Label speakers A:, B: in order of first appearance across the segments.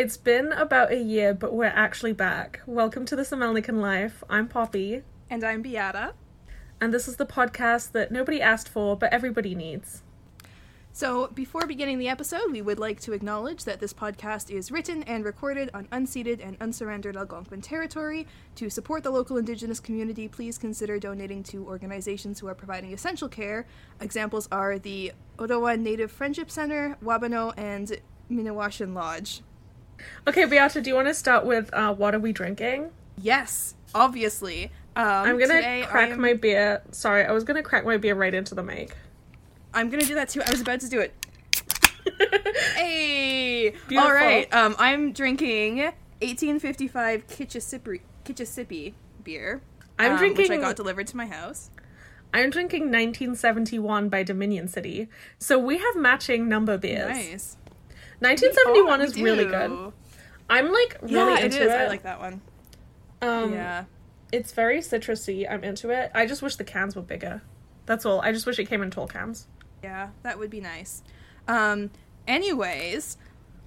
A: It's been about a year, but we're actually back. Welcome to the Samelnikan Life. I'm Poppy,
B: And I'm Beata.
A: and this is the podcast that nobody asked for, but everybody needs.
B: So, before beginning the episode, we would like to acknowledge that this podcast is written and recorded on unceded and unsurrendered Algonquin territory. To support the local Indigenous community, please consider donating to organizations who are providing essential care. Examples are the Odawa Native Friendship Center, Wabano, and Minwaashin Lodge.
A: Okay, Beata, do you want to start with uh, what are we drinking?
B: Yes, obviously. Um,
A: I'm gonna crack
B: am-
A: my beer. Sorry, I was gonna crack my beer right into the mic.
B: I'm gonna do that too. I was about to do it. Hey!
A: Beautiful.
B: All right. Um, I'm drinking 1855 Kitchissippi, Kitchissippi beer.
A: I'm
B: um, which I
A: drinking-
B: got delivered to my house.
A: I'm drinking 1971 by Dominion City. So we have matching number beers.
B: Nice.
A: 1971
B: Oh,
A: is really good. I'm like really
B: Yeah, it
A: into
B: is.
A: it.
B: I like that one.
A: Um,
B: yeah.
A: It's very citrusy. I'm into it. I just wish the cans were bigger. That's all. I just wish it came in tall cans.
B: Yeah, that would be nice. Um, anyways,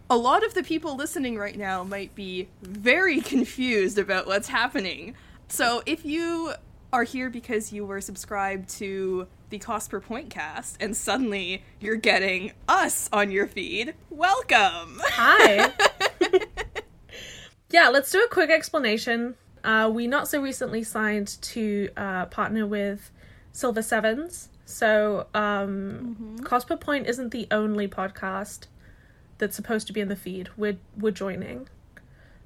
B: a lot of the people listening right now might be very confused about what's happening. So if you are here because you were subscribed to the Cost Per Point cast and suddenly you're getting us on your feed, welcome!
A: Hi. yeah, let's do a quick explanation. Uh, we not so recently signed to uh, partner with Silver Sevens. So, um, Cost Per Point isn't the only podcast that's supposed to be in the feed. We're we're joining.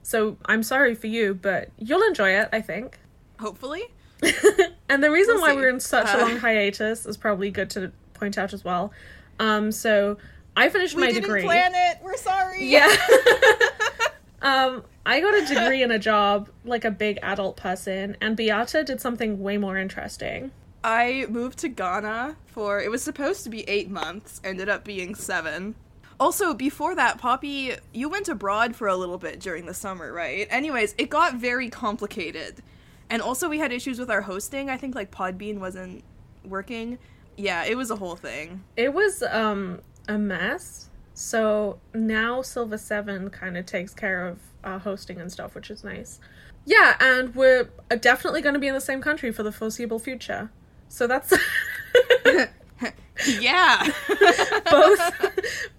A: So I'm sorry for you, but you'll enjoy it, I think.
B: Hopefully.
A: and the reason
B: We'll
A: why
B: see.
A: we're in such a
B: Uh,
A: long hiatus is probably good to point out as well. Um, so I finished
B: We
A: my
B: didn't
A: degree.
B: plan it. We're sorry.
A: Yeah. um, I got a degree and a job like a big adult person, and Beata did something way more interesting.
B: I moved to Ghana for it was supposed to be eight months, ended up being seven. Also, before that, Poppy, you went abroad for a little bit during the summer, right? Anyways, it got very complicated. And also, we had issues with our hosting. I think like Podbean wasn't working. Yeah, it was a whole thing.
A: It was um a mess. So now Silver Seven kind of takes care of uh, hosting and stuff, which is nice. Yeah, and we're definitely going to be in the same country for the foreseeable future. So that's
B: Yeah.
A: both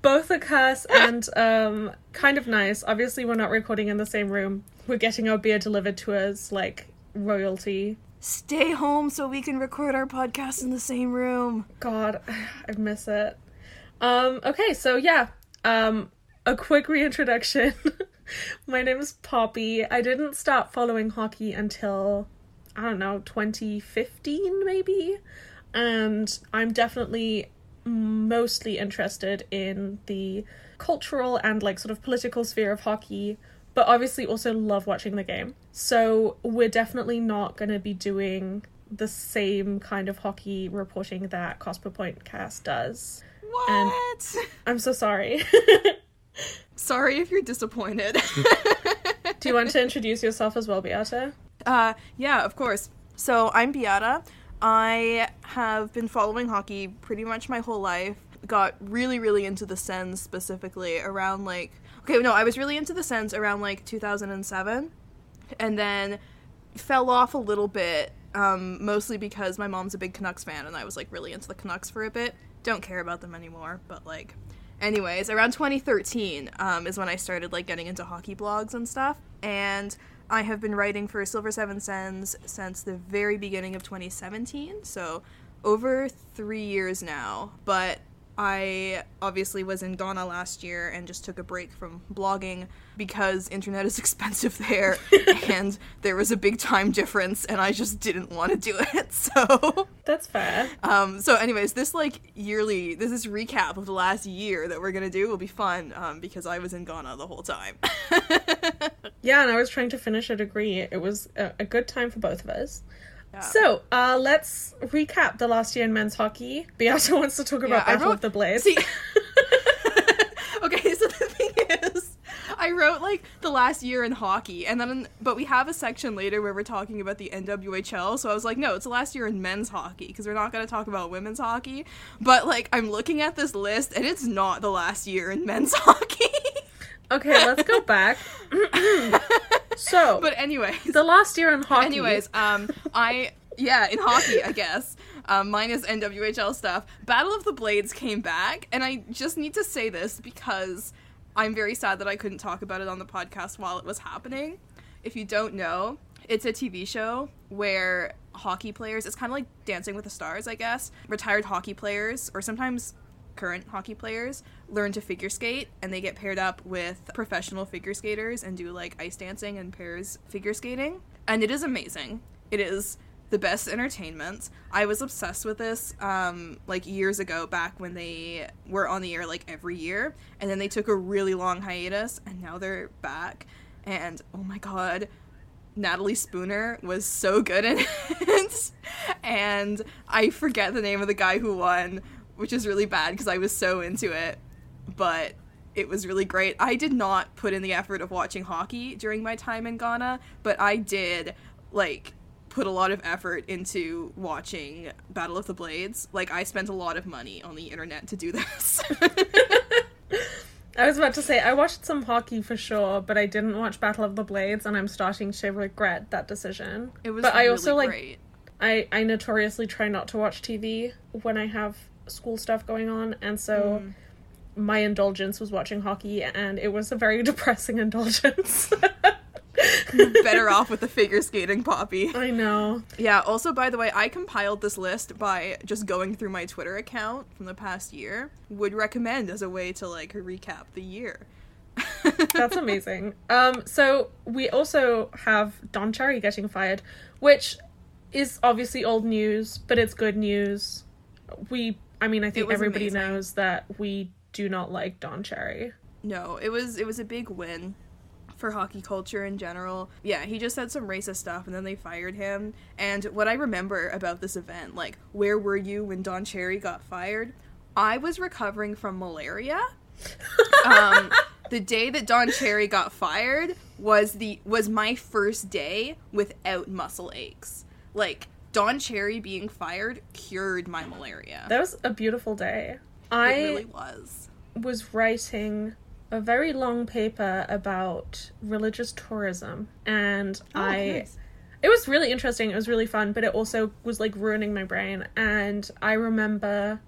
A: both a curse and um kind of nice. Obviously we're not recording in the same room. We're getting our beer delivered to us like royalty.
B: Stay home so we can record our podcast in the same room.
A: God, I miss it. Um okay, so yeah. Um a quick reintroduction. My name is Poppy. I didn't start following hockey until I don't know, 2015 maybe. And I'm definitely mostly interested in the cultural and like sort of political sphere of hockey, but obviously also love watching the game. So we're definitely not going to be doing the same kind of hockey reporting that Cost Per Point cast does.
B: What?
A: I'm so sorry.
B: Sorry if you're disappointed.
A: Do you want to introduce yourself as well, Beata?
B: Uh, yeah, of course. So I'm Beata. I have been following hockey pretty much my whole life. Got really, really into the Sens specifically around like okay, no, I was really into the Sens around like 2007, and then fell off a little bit. Um, mostly because my mom's a big Canucks fan, and I was like really into the Canucks for a bit. Don't care about them anymore, but like anyways around 2013 um, is when i started like getting into hockey blogs and stuff and i have been writing for silver seven sens since the very beginning of 2017 so over three years now but i obviously was in ghana last year and just took a break from blogging because internet is expensive there and there was a big time difference and i just didn't want to do it so
A: That's fair.
B: um, so, anyways, this like yearly, this is recap of the last year that we're gonna do will be fun um, because I was in Ghana the whole time.
A: Yeah, and I was trying to finish a degree. It was a, a good time for both of us.
B: Yeah.
A: So, uh, let's recap the last year in men's hockey. Beata wants to talk about
B: I
A: Battle
B: wrote-
A: of the Blades.
B: See, okay, so the thing is, I wrote like the last year in hockey, and then but we have a section later where we're talking about the NWHL. So I was like, no, it's the last year in men's hockey because we're not going to talk about women's hockey. But like, I'm looking at this list, and it's not the last year in men's hockey.
A: Okay, let's go back. so,
B: But anyways,
A: the last year in hockey.
B: anyways, um, I yeah, in hockey, I guess. Um, minus NWHL stuff. Battle of the Blades came back, and I just need to say this because I'm very sad that I couldn't talk about it on the podcast while it was happening. If you don't know, it's a TV show where hockey players, it's kind of like Dancing with the Stars, I guess. Retired hockey players, or sometimes current hockey players, learn to figure skate and they get paired up with professional figure skaters and do like ice dancing and pairs figure skating. And it is amazing. It is the best entertainment. I was obsessed with this um, like years ago, back when they were on the air like every year, and then they took a really long hiatus, and now they're back. And oh my god, Natalie Spooner was so good in it, and I forget the name of the guy who won, which is really bad because I was so into it, but. It was really great. I did not put in the effort of watching hockey during my time in Ghana, but I did like put a lot of effort into watching Battle of the Blades. Like I spent a lot of money on the internet to do this.
A: I was about to say I watched some hockey for sure, but I didn't watch Battle of the Blades, and I'm starting to regret that decision.
B: it was
A: but I
B: really
A: also like
B: great.
A: I I notoriously try not to watch TV when I have school stuff going on, and so
B: Mm.
A: My indulgence was watching hockey, and it was a very depressing indulgence.
B: Better off with the figure skating poppy.
A: I know.
B: Yeah, also by the way, I compiled this list by just going through my Twitter account from the past year. Would recommend as a way to like recap the year.
A: That's amazing. Um, so we also have Don Cherry getting fired, which is obviously old news, but it's good news. We, I mean, I think everybody
B: amazing.
A: knows that we do not like Don Cherry.
B: No, it was it was a big win for hockey culture in general. Yeah, he just said some racist stuff and then they fired him. And what I remember about this event, like where were you when Don Cherry got fired? I was recovering from malaria. um, the day that Don Cherry got fired was the was my first day without muscle aches. Like Don Cherry being fired cured my malaria.
A: That was a beautiful day. I
B: it really was.
A: Was writing a very long paper about religious tourism, and oh, I.
B: nice.
A: it was really interesting. It was really fun, but it also was like ruining my brain. And I remember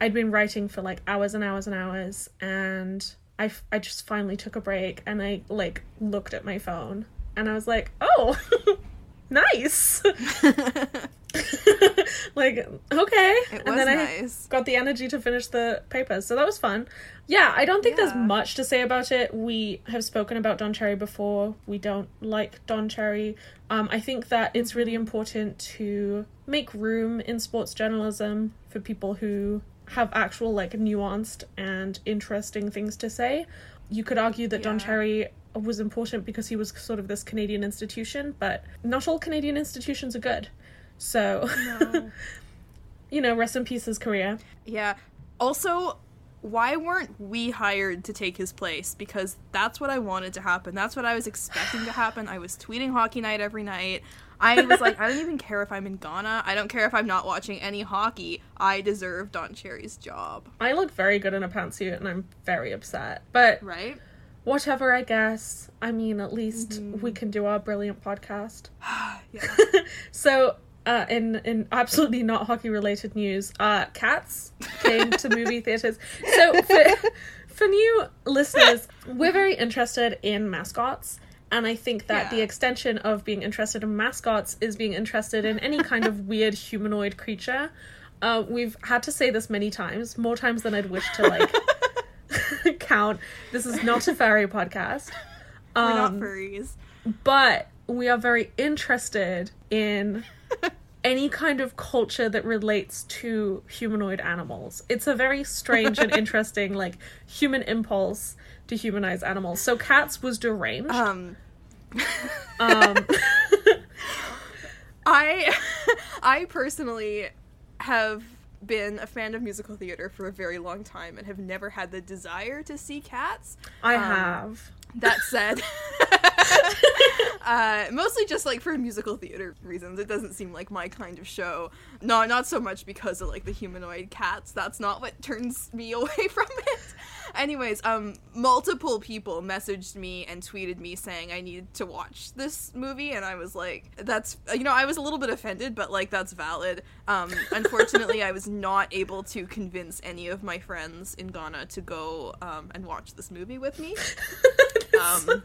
A: I'd been writing for like hours and hours and hours, and I, f- I just finally took a break and I like looked at my phone and I was like, oh, nice. like, okay.
B: It
A: and then I got the energy to finish the papers. So that was fun. Yeah, I don't think there's much to say about it. We have spoken about Don Cherry before. We don't like Don Cherry. Um, I think that it's really important to make room in sports journalism for people who have actual, like, nuanced and interesting things to say. You could argue that Don Cherry was important because he was sort of this Canadian institution, but not all Canadian institutions are good. So,
B: No.
A: you know, rest in peace his career.
B: Yeah. Also, why weren't we hired to take his place? Because that's what I wanted to happen. That's what I was expecting to happen. I was tweeting hockey night every night. I was like, I don't even care if I'm in Ghana. I don't care if I'm not watching any hockey. I deserve Don Cherry's job.
A: I look very good in a pantsuit and I'm very upset. But
B: Right?
A: whatever, I guess. I mean, at least
B: Mm-hmm.
A: we can do our brilliant podcast.
B: Yeah.
A: so, uh, in in absolutely not hockey related news, uh, Cats came to movie theaters. So for, for new listeners, we're very interested in mascots. And I think that the extension of being interested in mascots is being interested in any kind of weird humanoid creature. Uh, we've had to say this many times, more times than I'd wish to like count. This is not a furry podcast.
B: We're not
A: Um,
B: furries.
A: but we are very interested in any kind of culture that relates to humanoid animals. It's a very strange and interesting like human impulse to humanize animals. So cats was deranged.
B: Um,
A: Um
B: I I personally have been a fan of musical theater for a very long time and have never had the desire to see cats.
A: I
B: Um,
A: have.
B: That said, uh, mostly just like for musical theater reasons. It doesn't seem like my kind of show. No, not so much because of like the humanoid cats. That's not what turns me away from it. Anyways, um, multiple people messaged me and tweeted me saying I needed to watch this movie, and I was like, "That's you know," I was a little bit offended, but like that's valid. Um, unfortunately, I was not able to convince any of my friends in Ghana to go um, and watch this movie with me. Um,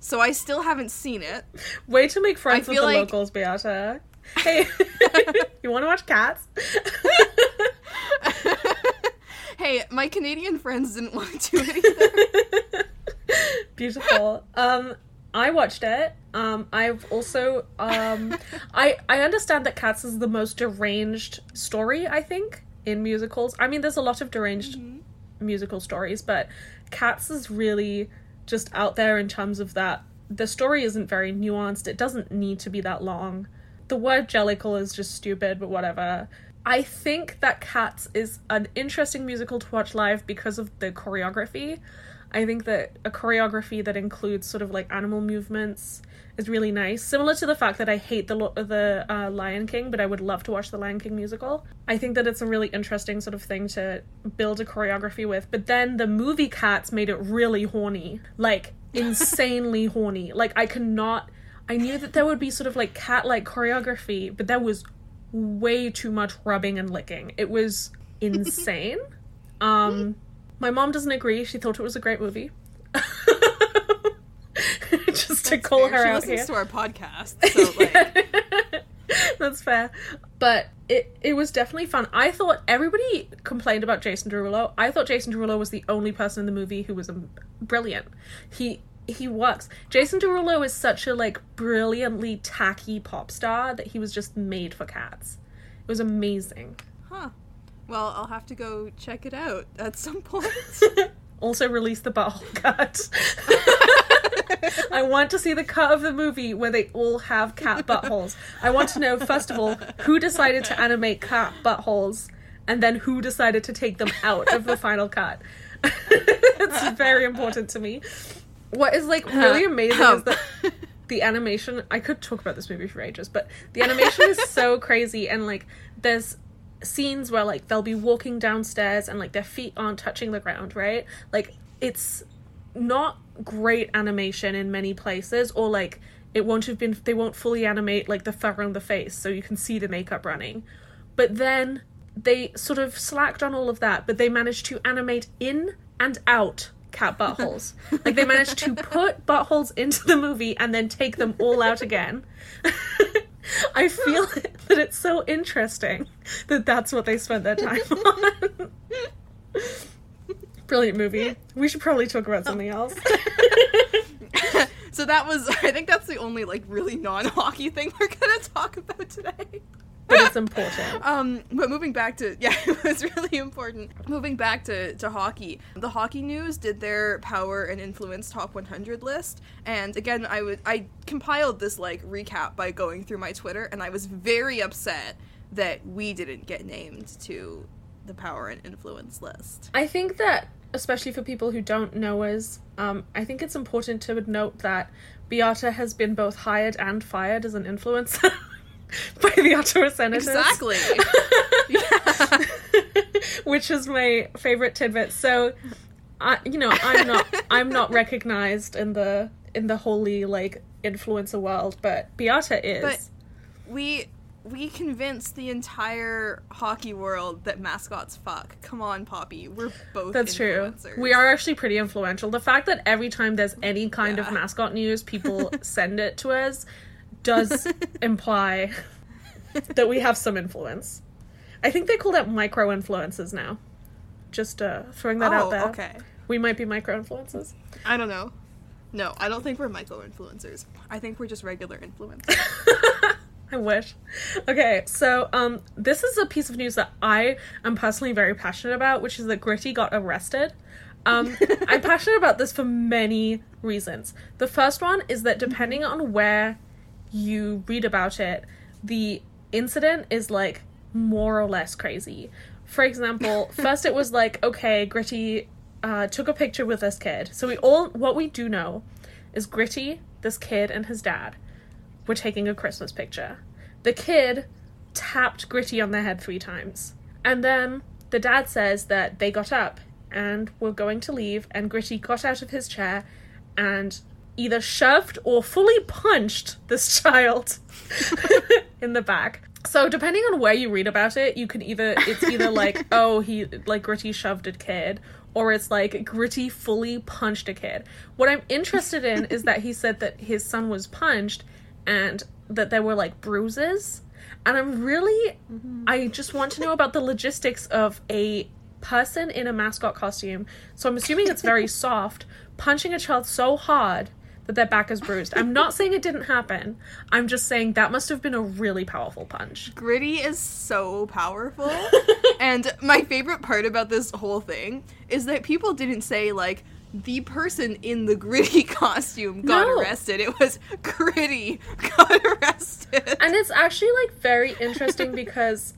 B: so I still haven't seen it.
A: Way to make friends with the
B: like-
A: locals, Beata. Hey, you want to watch cats?
B: Hey, my Canadian friends didn't want to do it either.
A: Beautiful. Um, I watched it. Um, I've also um, I I understand that Cats is the most deranged story. I think in musicals. I mean, there's a lot of deranged musical stories, but Cats is really just out there in terms of that. The story isn't very nuanced. It doesn't need to be that long. The word jellicle is just stupid, but whatever. I think that Cats is an interesting musical to watch live because of the choreography. I think that a choreography that includes sort of like animal movements is really nice. Similar to the fact that I hate the the uh, Lion King, but I would love to watch the Lion King musical. I think that it's a really interesting sort of thing to build a choreography with. But then the movie Cats made it really horny, like insanely horny. Like I cannot. I knew that there would be sort of like cat like choreography, but there was way too much rubbing and licking. It was insane. um, my mom doesn't agree. She thought it was a great movie. Just to call
B: Fair.
A: her
B: she
A: out
B: listens
A: here.
B: to our podcast, so like,
A: That's fair. But it it was definitely fun. I thought everybody complained about Jason Derulo. I thought Jason Derulo was the only person in the movie who was um, brilliant. He he works. Jason Derulo is such a like brilliantly tacky pop star that he was just made for cats. It was amazing.
B: huh. Well, I'll have to go check it out at some point.
A: also release the butthole cut. I want to see the cut of the movie where they all have cat buttholes. I want to know, first of all, who decided to animate cat buttholes, and then who decided to take them out of the final cut. it's very important to me. What is like really amazing is that the animation I could talk about this movie for ages, but the animation is so crazy and like there's scenes where like they'll be walking downstairs and like their feet aren't touching the ground, right? Like it's not great animation in many places or like it won't have been they won't fully animate like the fur on the face so you can see the makeup running. But then they sort of slacked on all of that, but they managed to animate in and out cat buttholes. like they managed to put buttholes into the movie and then take them all out again. I feel that it's so interesting that that's what they spent their time on. Brilliant movie. We should probably talk about something oh. else.
B: so that was I think that's the only like really non-hockey thing we're going to talk about today.
A: But it's important.
B: Um, but moving back to yeah, it was really important. Moving back to, to hockey, the hockey news did their power and influence top 100 list, and again, I would I compiled this like recap by going through my Twitter, and I was very upset that we didn't get named to the power and influence list.
A: I think that, especially for people who don't know us, um, I think it's important to note that Beata has been both hired and fired as an influencer by the Ottawa Senators.
B: Exactly. yeah.
A: which is my favorite tidbit. So, I, you know, I'm not, I'm not recognized in the in the holy like influencer world, but Beata is.
B: But we we convinced the entire hockey world that mascots fuck. Come on, Poppy. We're both
A: That's true. We are actually pretty influential. The fact that every time there's any kind of mascot news, people send it to us does imply that we have some influence. I think they call that micro influences now. Just uh, throwing that
B: oh,
A: out there.
B: okay.
A: We might be micro influences.
B: I don't know. No, I don't think we're micro influencers. I think we're just regular influencers.
A: I wish. Okay, so um, this is a piece of news that I am personally very passionate about, which is that Gritty got arrested. Um, I'm passionate about this for many reasons. The first one is that depending on where you read about it, the incident is like more or less crazy. For example, first it was like, okay, Gritty uh, took a picture with this kid. So we all, what we do know is Gritty, this kid, and his dad were taking a Christmas picture. The kid tapped Gritty on the head three times. And then the dad says that they got up and were going to leave, and Gritty got out of his chair and either shoved or fully punched this child in the back. So depending on where you read about it, you can either it's either like oh he like Gritty shoved a kid or it's like Gritty fully punched a kid. What I'm interested in is that he said that his son was punched and that there were like bruises. And I'm really I just want to know about the logistics of a person in a mascot costume. So I'm assuming it's very soft, punching a child so hard that their back is bruised. I'm not saying it didn't happen. I'm just saying that must have been a really powerful punch.
B: Gritty is so powerful. and my favorite part about this whole thing is that people didn't say, like, the person in the gritty costume got
A: No.
B: arrested. It was gritty got arrested.
A: And it's actually like very interesting because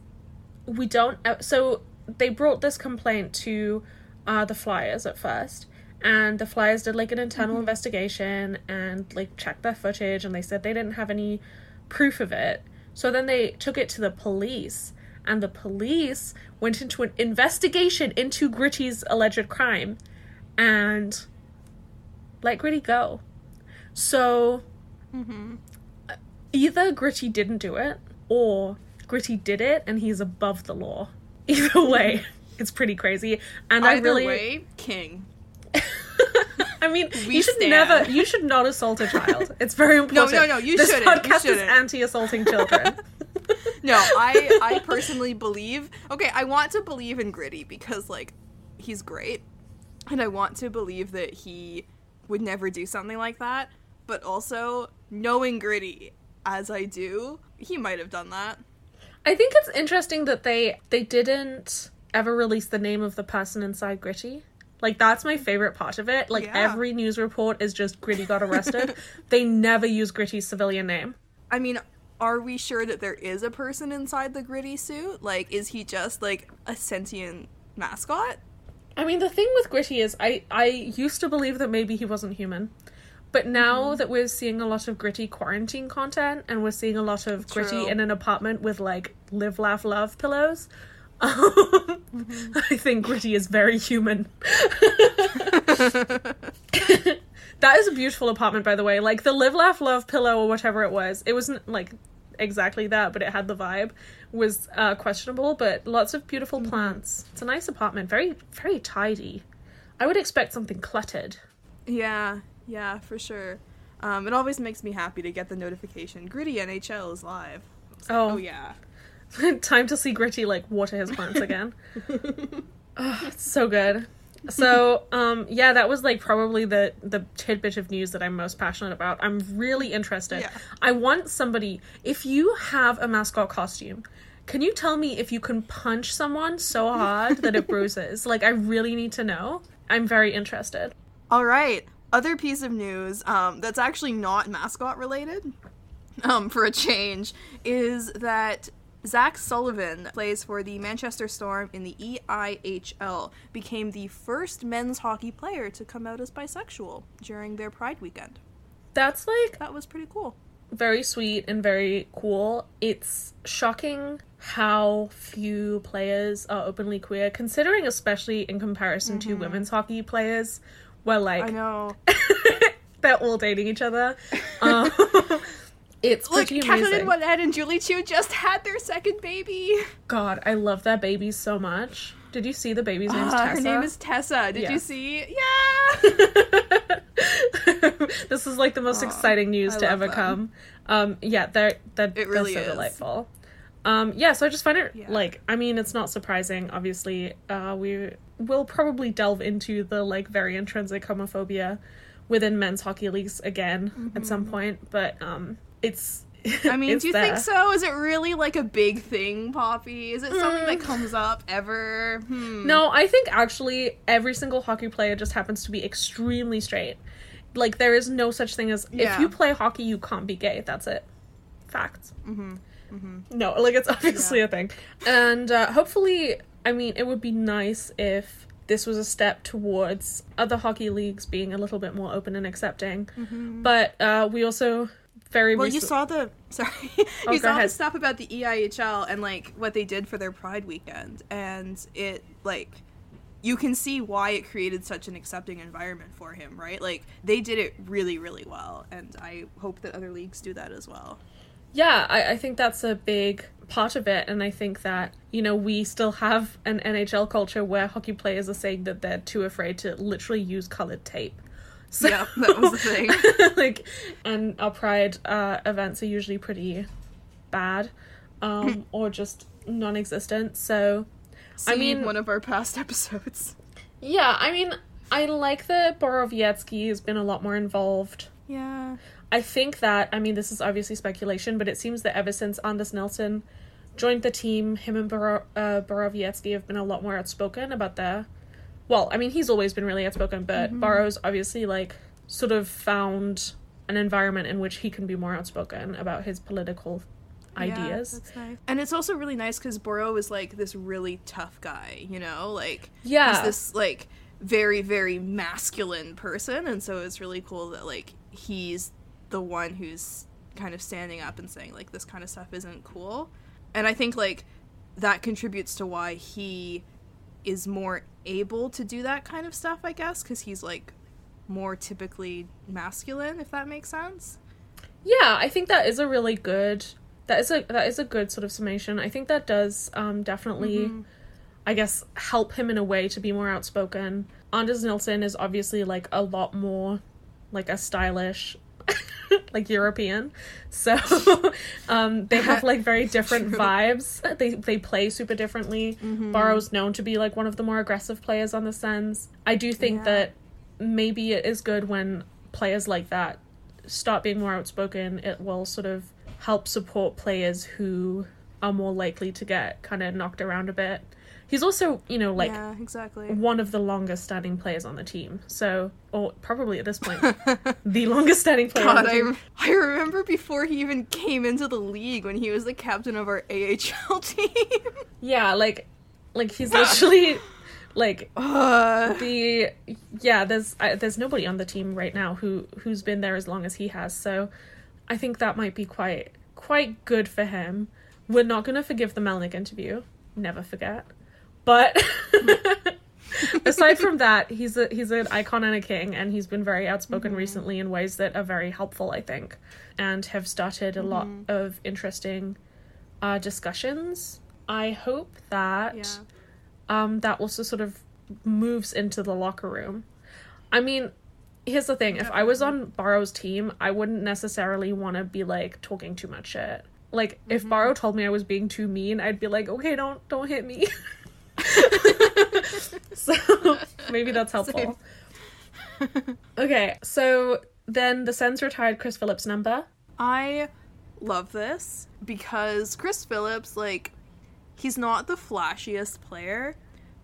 A: we don't. uh, So they brought this complaint to uh, the Flyers at first, and the Flyers did like an internal mm-hmm. investigation and like checked their footage, and they said they didn't have any proof of it. So then they took it to the police, and the police went into an investigation into Gritty's alleged crime, and let Gritty go. So mm-hmm. either Gritty didn't do it or Gritty did it and he's above the law. Either way, it's pretty crazy. And I
B: Either
A: really
B: way, king.
A: I mean,
B: We
A: you should
B: stand.
A: never you should not assault a child. It's very important.
B: no, no, no, you
A: this
B: shouldn't, you
A: podcast is
B: shouldn't.
A: anti-assaulting children.
B: No, I I personally believe. Okay, I want to believe in Gritty because like he's great, and I want to believe that he would never do something like that. But also knowing Gritty as I do, he might have done that.
A: I think it's interesting that they they didn't ever release the name of the person inside Gritty. Like that's my favorite part of it. Like
B: Yeah.
A: every news report is just Gritty got arrested. they never use Gritty's civilian name.
B: I mean, are we sure that there is a person inside the Gritty suit? Like, is he just like a sentient mascot?
A: I mean, the thing with Gritty is, I I used to believe that maybe he wasn't human, but now
B: Mm-hmm.
A: that we're seeing a lot of Gritty quarantine content, and we're seeing a lot of Gritty in an apartment with like live, laugh, love pillows,
B: Mm-hmm.
A: I think Gritty is very human. that is a beautiful apartment, by the way. Like the live, laugh, love pillow or whatever it was. It wasn't like exactly that, but it had the vibe. Was uh, questionable, but lots of beautiful
B: Mm-hmm.
A: plants. It's a nice apartment. Very, very tidy. I would expect something cluttered.
B: Yeah, yeah, for sure. Um, it always makes me happy to get the notification. Gritty NHL is live. Like,
A: Oh.
B: oh yeah.
A: Time to see Gritty like water his plants again. oh, it's so good. So, um, yeah, that was like probably the the tidbit of news that I'm most passionate about. I'm really interested.
B: Yeah.
A: I want somebody. If you have a mascot costume, can you tell me if you can punch someone so hard that it bruises? Like, I really need to know. I'm very interested.
B: All right. Other piece of news um, that's actually not mascot related, um, for a change, is that Zach Sullivan plays for the Manchester Storm in the EIHL, became the first men's hockey player to come out as bisexual during their Pride weekend.
A: That's like
B: That was pretty cool.
A: very sweet and very cool. It's shocking how few players are openly queer, considering especially in comparison to women's hockey players, where like
B: I know.
A: they're all dating each other. Um, it's
B: Look,
A: pretty
B: Kathleen
A: amazing.
B: And Julie Chu just had their second baby.
A: God, I love that baby so much. Did you see the baby's name's
B: Uh, her name is Tessa. Did
A: Yeah.
B: you see? Yeah.
A: this is like the most exciting news
B: I
A: to ever
B: them.
A: come. Um, yeah, they're they're,
B: It really
A: they're so
B: is.
A: delightful. Um, yeah, so I just find it
B: Yeah.
A: like I mean it's not surprising. Obviously, uh, we will probably delve into the like very intrinsic homophobia within men's hockey leagues again at some point, but um, it's.
B: Mm-hmm. I mean,
A: it's
B: do you
A: there.
B: think so? Is it really like a big thing, Poppy? Is it something that comes up ever? Hmm.
A: No, I think actually every single hockey player just happens to be extremely straight. Like there is no such thing as if you play hockey, you can't be gay. That's it. Facts. Mm-hmm. No, like it's obviously a thing, and uh, hopefully, I mean, it would be nice if this was a step towards other hockey leagues being a little bit more open and accepting. But uh, we also very
B: Well, you saw the sorry,
A: Oh,
B: you
A: go
B: saw the stuff about the EIHL and like what they did for their Pride weekend, and it like you can see why it created such an accepting environment for him, right? Like they did it really, really well, and I hope that other leagues do that as well.
A: Yeah, I, I think that's a big part of it, and I think that you know we still have an NHL culture where hockey players are saying that they're too afraid to literally use colored tape.
B: So, yeah, that was the thing.
A: like, and our pride uh, events are usually pretty bad, um, or just non-existent. So,
B: See I mean, one of our past episodes.
A: Yeah, I mean, I like that Borowiecki has been a lot more involved.
B: Yeah.
A: I think that I mean this is obviously speculation, but it seems that ever since Anders Nilsson joined the team, him and Bor- uh, Borowiecki have been a lot more outspoken about their. Well, I mean he's always been really outspoken, but mm-hmm. Boro's obviously like sort of found an environment in which he can be more outspoken about his political ideas.
B: Yeah, nice. And it's also really nice because Boro is like this really tough guy, you know, like
A: yeah,
B: he's this like very very masculine person, and so it's really cool that like he's the one who's kind of standing up and saying like this kind of stuff isn't cool. And I think like that contributes to why he is more able to do that kind of stuff, I guess, cuz he's like more typically masculine if that makes sense.
A: Yeah, I think that is a really good that is a that is a good sort of summation. I think that does um definitely mm-hmm. I guess help him in a way to be more outspoken. Anders Nilsson is obviously like a lot more like a stylish like European. So um, they have like very different vibes. They they play super differently. mm hmm known to be like one of the more aggressive players on the Sens. I do think yeah. that maybe it is good when players like that start being more outspoken. It will sort of help support players who are more likely to get kind of knocked around a bit He's also, you know, like
B: yeah, exactly
A: one of the longest standing players on the team. So, or probably at this point, the longest standing player. On the team. God, I,
B: I remember before he even came into the league when he was the captain of our AHL team.
A: yeah, like, like he's literally like uh. the yeah. There's uh, there's nobody on the team right now who who's been there as long as he has. So, I think that might be quite quite good for him. We're not gonna forgive the Melnyk interview. Never forget. But aside from that, he's a he's an icon and a king, and he's been very outspoken mm-hmm. recently in ways that are very helpful, I think, and have started a mm-hmm. lot of interesting uh, discussions. I hope that yeah. um, that also sort of moves into the locker room. I mean, here's the thing: if I was on Boro's team, I wouldn't necessarily want to be like talking too much shit. Like, mm-hmm. if Barrow told me I was being too mean, I'd be like, okay, don't don't hit me. so maybe that's helpful. okay, so then the Sens retired Chris Phillips' number.
B: I love this because Chris Phillips, like, he's not the flashiest player,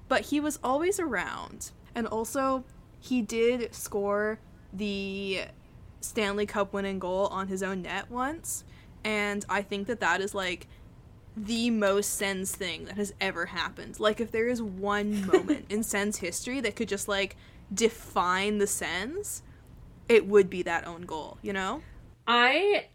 B: but he was always around. And also, he did score the Stanley Cup winning goal on his own net once. And I think that that is like the most Sens thing that has ever happened. Like, if there is one moment in Sens history that could just like define the Sens, it would be that own goal. You know?
A: I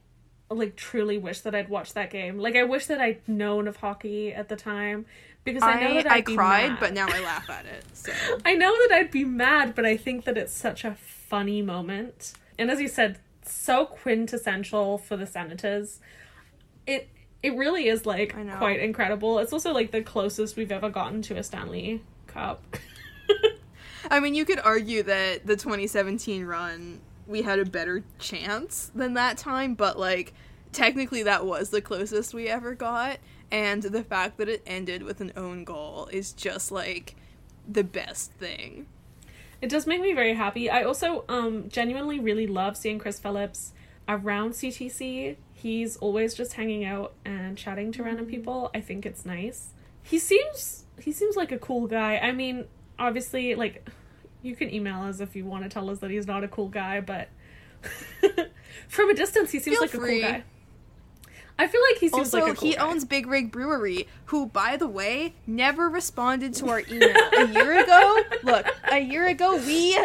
A: like truly wish that I'd watched that game. Like, I wish that I'd known of hockey at the time because I, know that I'd
B: I cried,
A: mad.
B: but now I laugh at it. So
A: I know that I'd be mad, but I think that it's such a funny moment, and as you said, so quintessential for the Senators. It it really is like quite incredible. It's also like the closest we've ever gotten to a Stanley Cup.
B: I mean, you could argue that the 2017 run we had a better chance than that time, but like technically that was the closest we ever got, and the fact that it ended with an own goal is just like the best thing.
A: It does make me very happy. I also um genuinely really love seeing Chris Phillips around CTC he's always just hanging out and chatting to random mm-hmm. people. I think it's nice. He seems he seems like a cool guy. I mean, obviously like you can email us if you want to tell us that he's not a cool guy, but from a distance he seems Feel like free. a cool guy. I feel like he seems also, like a cool
B: he
A: guy.
B: owns Big Rig Brewery, who, by the way, never responded to our email a year ago. Look, a year ago we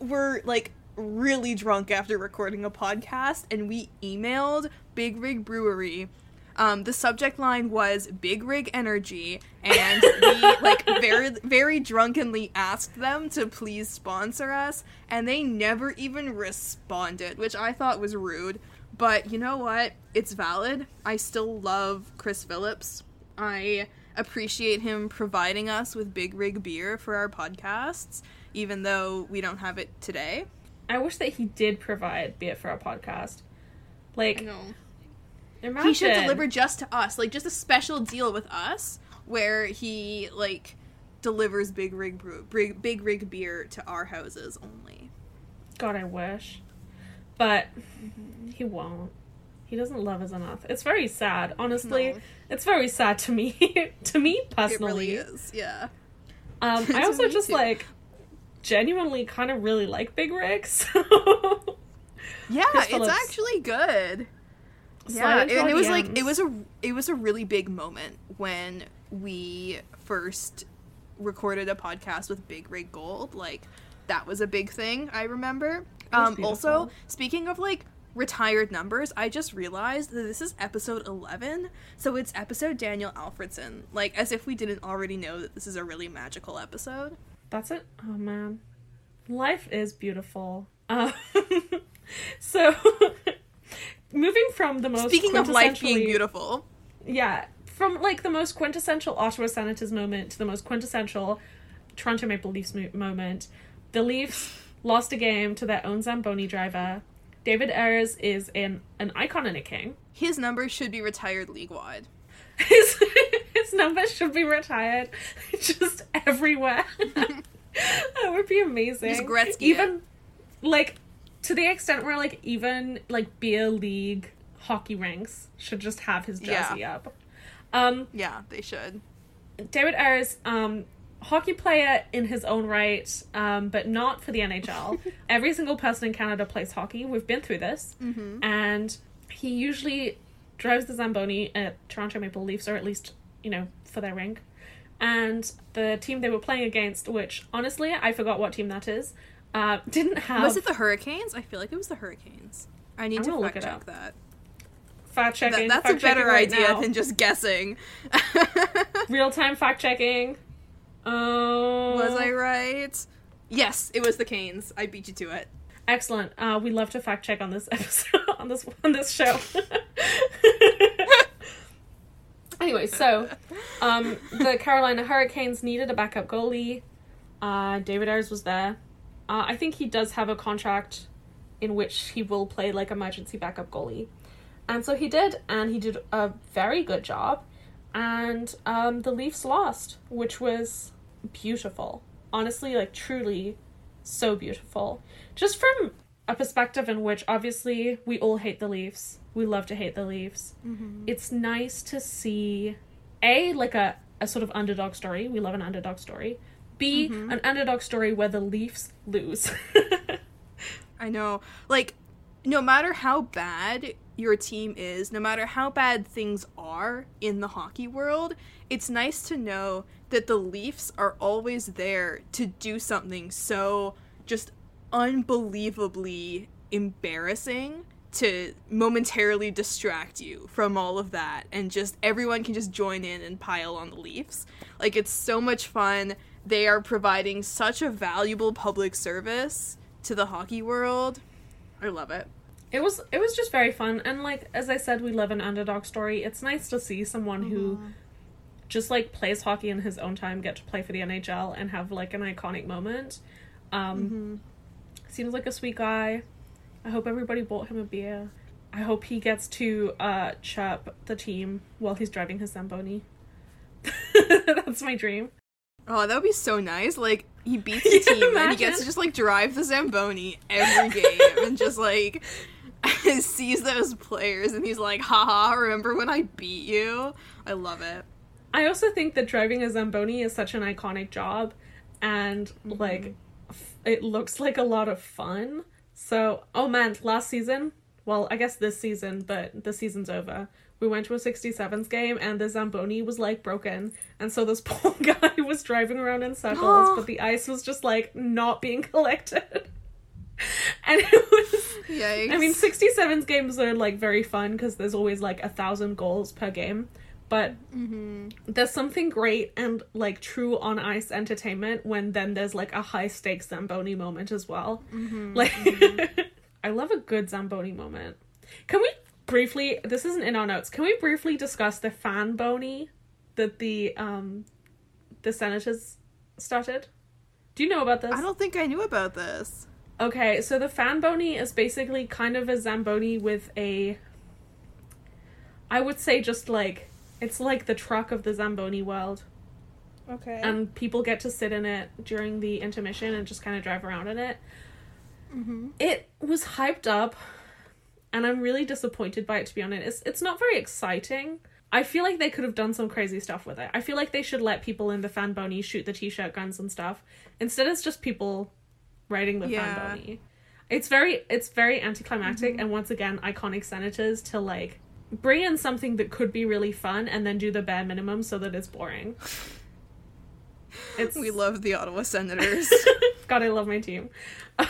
B: were like really drunk after recording a podcast and we emailed Big Rig Brewery Um, the subject line was "Big Rig Energy," and we like very, very drunkenly asked them to please sponsor us, and they never even responded, which I thought was rude. But you know what? It's valid. I still love Chris Phillips. I appreciate him providing us with Big Rig beer for our podcasts, even though we don't have it today.
A: I wish that he did provide beer for our podcast. Like, imagine
B: He should deliver just to us, like just a special deal with us, where he like delivers big rig brew, big, big rig beer to our houses only.
A: God, I wish, but he won't. He doesn't love us enough. It's very sad, honestly.
B: No.
A: It's very sad to me. to me
B: It
A: personally.
B: really is, yeah.
A: Um, I also just
B: too.
A: like genuinely kind of really like big rigs.
B: Yeah, it's
A: Phillips.
B: actually good. Yeah, and it was like it was a it was a really big moment when we first recorded a podcast with Big Rig Gold. Like that was a big thing. I remember. Um, also, speaking of like retired numbers, I just realized that this is episode eleven, so it's episode Daniel Alfredsson. Like as if we didn't already know that this is a really magical episode.
A: That's it. Oh man, life is beautiful. Um, so, moving from the most
B: Speaking of life being beautiful,
A: yeah, from like the most quintessential Ottawa Senators moment to the most quintessential Toronto Maple Leafs mo- moment, the Leafs lost a game to their own Zamboni driver. David Ayres is an an icon and a king.
B: his number should be retired league wide.
A: His his number should be retired, just everywhere. that would be amazing.
B: Just Gretzky it.
A: even like to the extent where like even like beer league hockey ranks should just have his
B: Yeah.
A: jersey up. Um,
B: Yeah, they should.
A: David Ayres, um, hockey player in his own right, um, but not for the NHL. Every single person in Canada plays hockey. We've been through this,
B: Mm-hmm.
A: and he usually drives the Zamboni at Toronto Maple Leafs, or at least you know for their rink. And the team they were playing against, which honestly I forgot what team that is, uh, didn't have
B: Was it the Hurricanes? I feel like it was the Hurricanes. I need
A: I'm
B: to fact
A: it
B: check
A: up.
B: that.
A: fact checking.
B: That- that's a
A: fact checking
B: better
A: right
B: idea
A: now.
B: than just guessing.
A: real time fact checking. Um,
B: was I right? Yes, it was the Canes. I beat you to it.
A: Excellent. Uh, we love to fact check on this episode on this on this show. Anyway, so um, the Carolina Hurricanes needed a backup goalie. Uh, David Ayres was there. Uh, I think he does have a contract in which he will play like emergency backup goalie, and so he did, and he did a very good job. And um, the Leafs lost, which was beautiful. Honestly, like truly so beautiful. Just from a perspective in which obviously we all hate the Leafs. We love to hate the Leafs. Mm-hmm. It's nice to see A, like a, a sort of underdog story. We love an underdog story. B, mm-hmm. an underdog story where the Leafs lose.
B: I know. Like, no matter how bad your team is, no matter how bad things are in the hockey world, it's nice to know that the Leafs are always there to do something so just unbelievably embarrassing to momentarily distract you from all of that and just everyone can just join in and pile on the Leafs. Like it's so much fun. They are providing such a valuable public service to the hockey world. I love it.
A: it was it was just very fun and like as I said we love an underdog story. It's nice to see someone who just like plays hockey in his own time get to play for the NHL and have like an iconic moment. Um seems like a sweet guy. I hope everybody bought him a beer. I hope he gets to uh chirp the team while he's driving his Zamboni. That's my dream.
B: Oh, that would be so nice. Like he beats the team and he gets to just like drive the Zamboni every game and just like sees those players and he's like, haha, remember when I beat you? I love it.
A: I also think that driving a Zamboni is such an iconic job and like f- it looks like a lot of fun. So, oh man, last season, well, I guess this season, but the season's over. We went to a 67s game and the Zamboni was like broken. And so this poor guy was driving around in circles, but the ice was just like not being collected. and it was.
B: Yikes.
A: I mean, 67's games are like very fun because there's always like a thousand goals per game. But mm-hmm. there's something great and like true on ice entertainment when then there's like a high stakes Zamboni moment as well. Mm-hmm. Like, mm-hmm. I love a good Zamboni moment. Can we briefly, this isn't in our notes, can we briefly discuss the fan bony that the, um, the Senators started? Do you know about this?
B: I don't think I knew about this.
A: Okay, so the fan bony is basically kind of a Zamboni with a. I would say just like. It's like the truck of the Zamboni world.
B: Okay.
A: And people get to sit in it during the intermission and just kind of drive around in it.
B: mm-hmm.
A: It was hyped up, and I'm really disappointed by it, to be honest. It's, it's not very exciting. I feel like they could have done some crazy stuff with it. I feel like they should let people in the fan bony shoot the t shirt guns and stuff. Instead, it's just people riding the
B: Yeah.
A: fan bony. It's very it's very anticlimactic and once again iconic senators to like bring in something that could be really fun and then do the bare minimum so that it's boring. It's
B: We love the Ottawa Senators.
A: God, I love my team.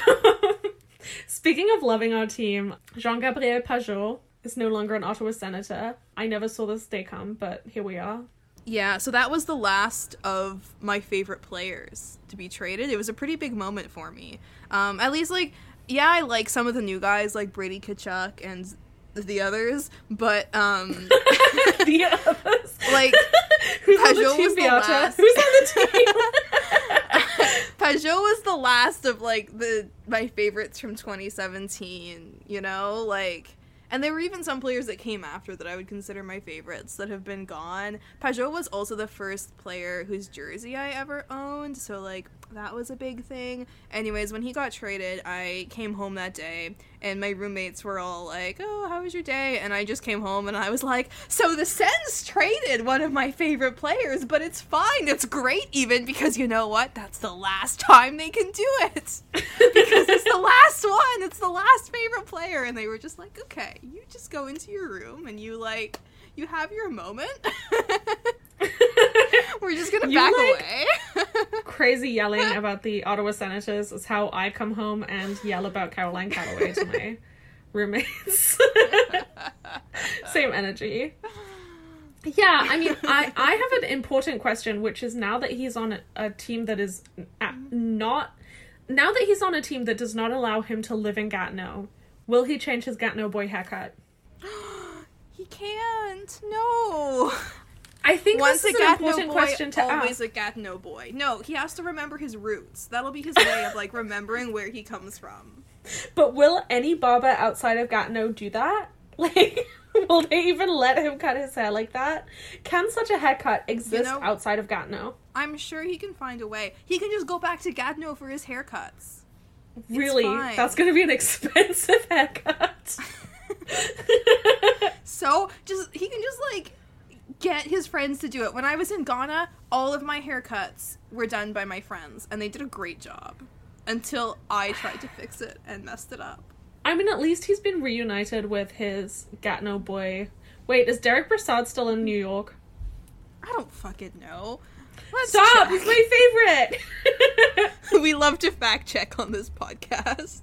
A: Speaking of loving our team, Jean Gabriel Pageau is no longer an Ottawa senator. I never saw this day come, but here we are.
B: yeah, so that was the last of my favorite players to be traded. It was a pretty big moment for me. Um, at least, like, yeah, I like some of the new guys, like Brady Tkachuk and the others, but um,
A: the others.
B: like
A: Who's on the team,
B: was the
A: Beata?
B: last.
A: Who's on the team?
B: Pageau was the last of like the my favorites from 2017, you know, like and there were even some players that came after that I would consider my favorites that have been gone. Pageau was also the first player whose jersey I ever owned, so like that was a big thing. Anyways, when he got traded, I came home that day and my roommates were all like, "Oh, how was your day?" And I just came home and I was like, "So the Sens traded one of my favorite players, but it's fine. It's great even because you know what? That's the last time they can do it. because it's the last one. It's the last favorite player." And they were just like, "Okay, you just go into your room and you like you have your moment. We're just to
A: You,
B: back
A: like-
B: away."
A: Crazy yelling about the Ottawa Senators is how I come home and yell about Caroline Calloway to my roommates. Same energy. Yeah, I mean, I, I have an important question, which is now that he's on a, a team that is not. Now that he's on a team that does not allow him to live in Gatineau, will he change his Gatineau boy haircut?
B: he can't. No.
A: I think
B: Once
A: this
B: a
A: is an
B: Gatineau
A: important
B: boy,
A: question to
B: always
A: ask.
B: a Gatineau boy. No, he has to remember his roots. That'll be his way of like remembering where he comes from.
A: But will any barber outside of Gatineau do that? Like, will they even let him cut his hair like that? Can such a haircut exist
B: know-
A: outside of Gatineau?
B: I'm sure he can find a way. He can just go back to Gatineau for his haircuts.
A: Really? That's gonna be an expensive haircut.
B: So just he can just like get his friends to do it. When I was in Ghana, all of my haircuts were done by my friends, and they did a great job. Until I tried to fix it and messed it up.
A: I mean, at least he's been reunited with his Gatineau boy. Wait, is Derek Brassard still in New York?
B: I don't fucking know. Let's
A: Stop!
B: check.
A: He's my favorite!
B: we love to fact check on this podcast.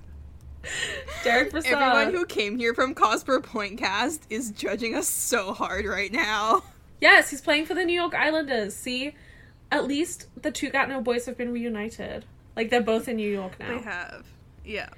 A: Derek Brassard.
B: Everyone who came here from Cosper Pointcast is judging us so hard right now.
A: Yes, he's playing for the New York Islanders. See? At least the two Gatineau boys have been reunited. Like, they're both in New York now.
B: They have. Yeah.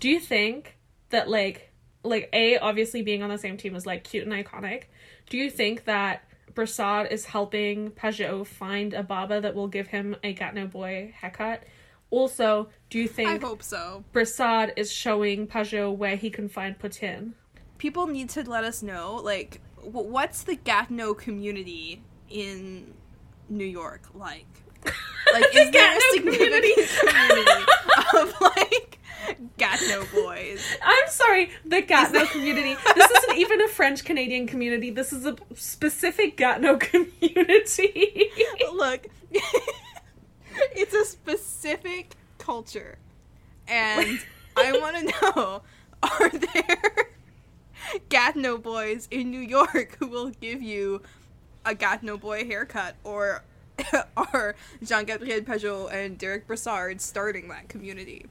A: do you think that like like a obviously being on the same team is like cute and iconic do you think that Brassard is helping Pageau find a baba that will give him a Gatineau boy haircut also do you think I
B: hope so.
A: Brassard is showing Pageau where he can find poutine
B: People need to let us know, like, what's the Gatineau community in New York like? Like, is there a significant community? of, like, Gatineau boys?
A: I'm sorry the Gatineau community. This isn't even a French Canadian community. This is a specific Gatineau community.
B: Look, it's a specific culture, and I want to know: Are there Gatineau boys in New York who will give you a Gatineau boy haircut, or are Jean Gabriel Pageau and Derek Brassard starting that community?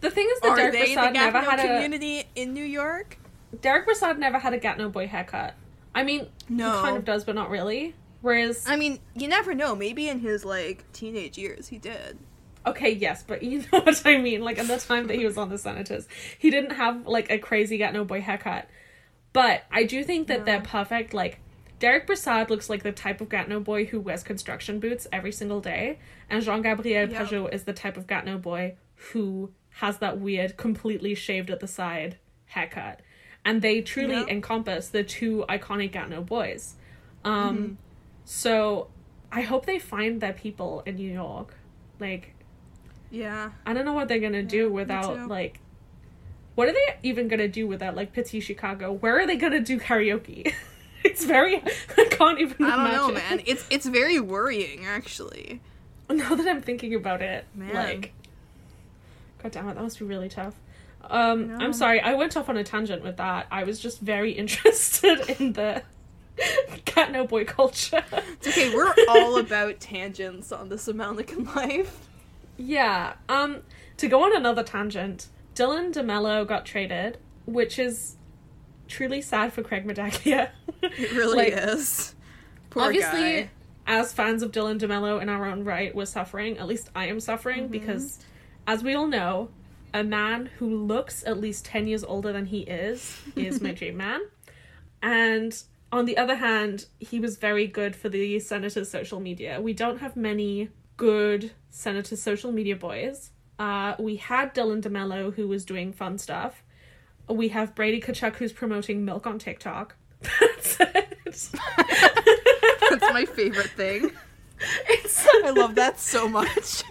A: The thing is that
B: Are
A: Derek
B: they the
A: Brassard never had a
B: community in New York?
A: Derek Brassard never had a Gatineau boy haircut. I mean,
B: No.
A: he kind of does, but not really. Whereas,
B: I mean, you never know. Maybe in his like teenage years he did.
A: okay, yes, but you know what I mean. Like at the time that he was on the Senators, he didn't have like a crazy Gatineau boy haircut. But I do think that they're perfect. Like Derek Brassard looks like the type of Gatineau boy who wears construction boots every single day, and Jean Gabriel
B: Yep.
A: Pageau is the type of Gatineau boy who has that weird, completely shaved at the side haircut. And they truly
B: Yep.
A: encompass the two iconic Gatineau boys. Um,
B: Mm-hmm.
A: So I hope they find their people in New York. Like,
B: Yeah.
A: I don't know what they're gonna do without like. What are they even gonna do with that like Petit Chicago? Where are they gonna do karaoke? it's very. I can't even.
B: I don't know, man. It's it's very worrying, actually.
A: Now that I'm thinking about it,
B: Man.
A: like, god damn it, that must be really tough. Um,
B: No.
A: I'm sorry, I went off on a tangent with that. I was just very interested in the Gatineau boy culture.
B: It's okay. We're all about tangents on this American life.
A: Yeah. Um. To go on another tangent, Dylan DeMelo got traded, which is truly sad for Craig Medaglia.
B: It really
A: Like,
B: is. Poor
A: Obviously,
B: guy.
A: as fans of Dylan DeMelo in our own right, we're suffering. At least I am suffering
B: Mm-hmm.
A: because, as we all know, a man who looks at least ten years older than he is is my dream man. And on the other hand, he was very good for the Senators' social media. We don't have many good Senators' social media boys. Uh, we had Dylan DeMelo who was doing fun stuff. We have Brady Tkachuk who's promoting milk on TikTok. That's it.
B: That's my favorite thing.
A: it's
B: I love that so much.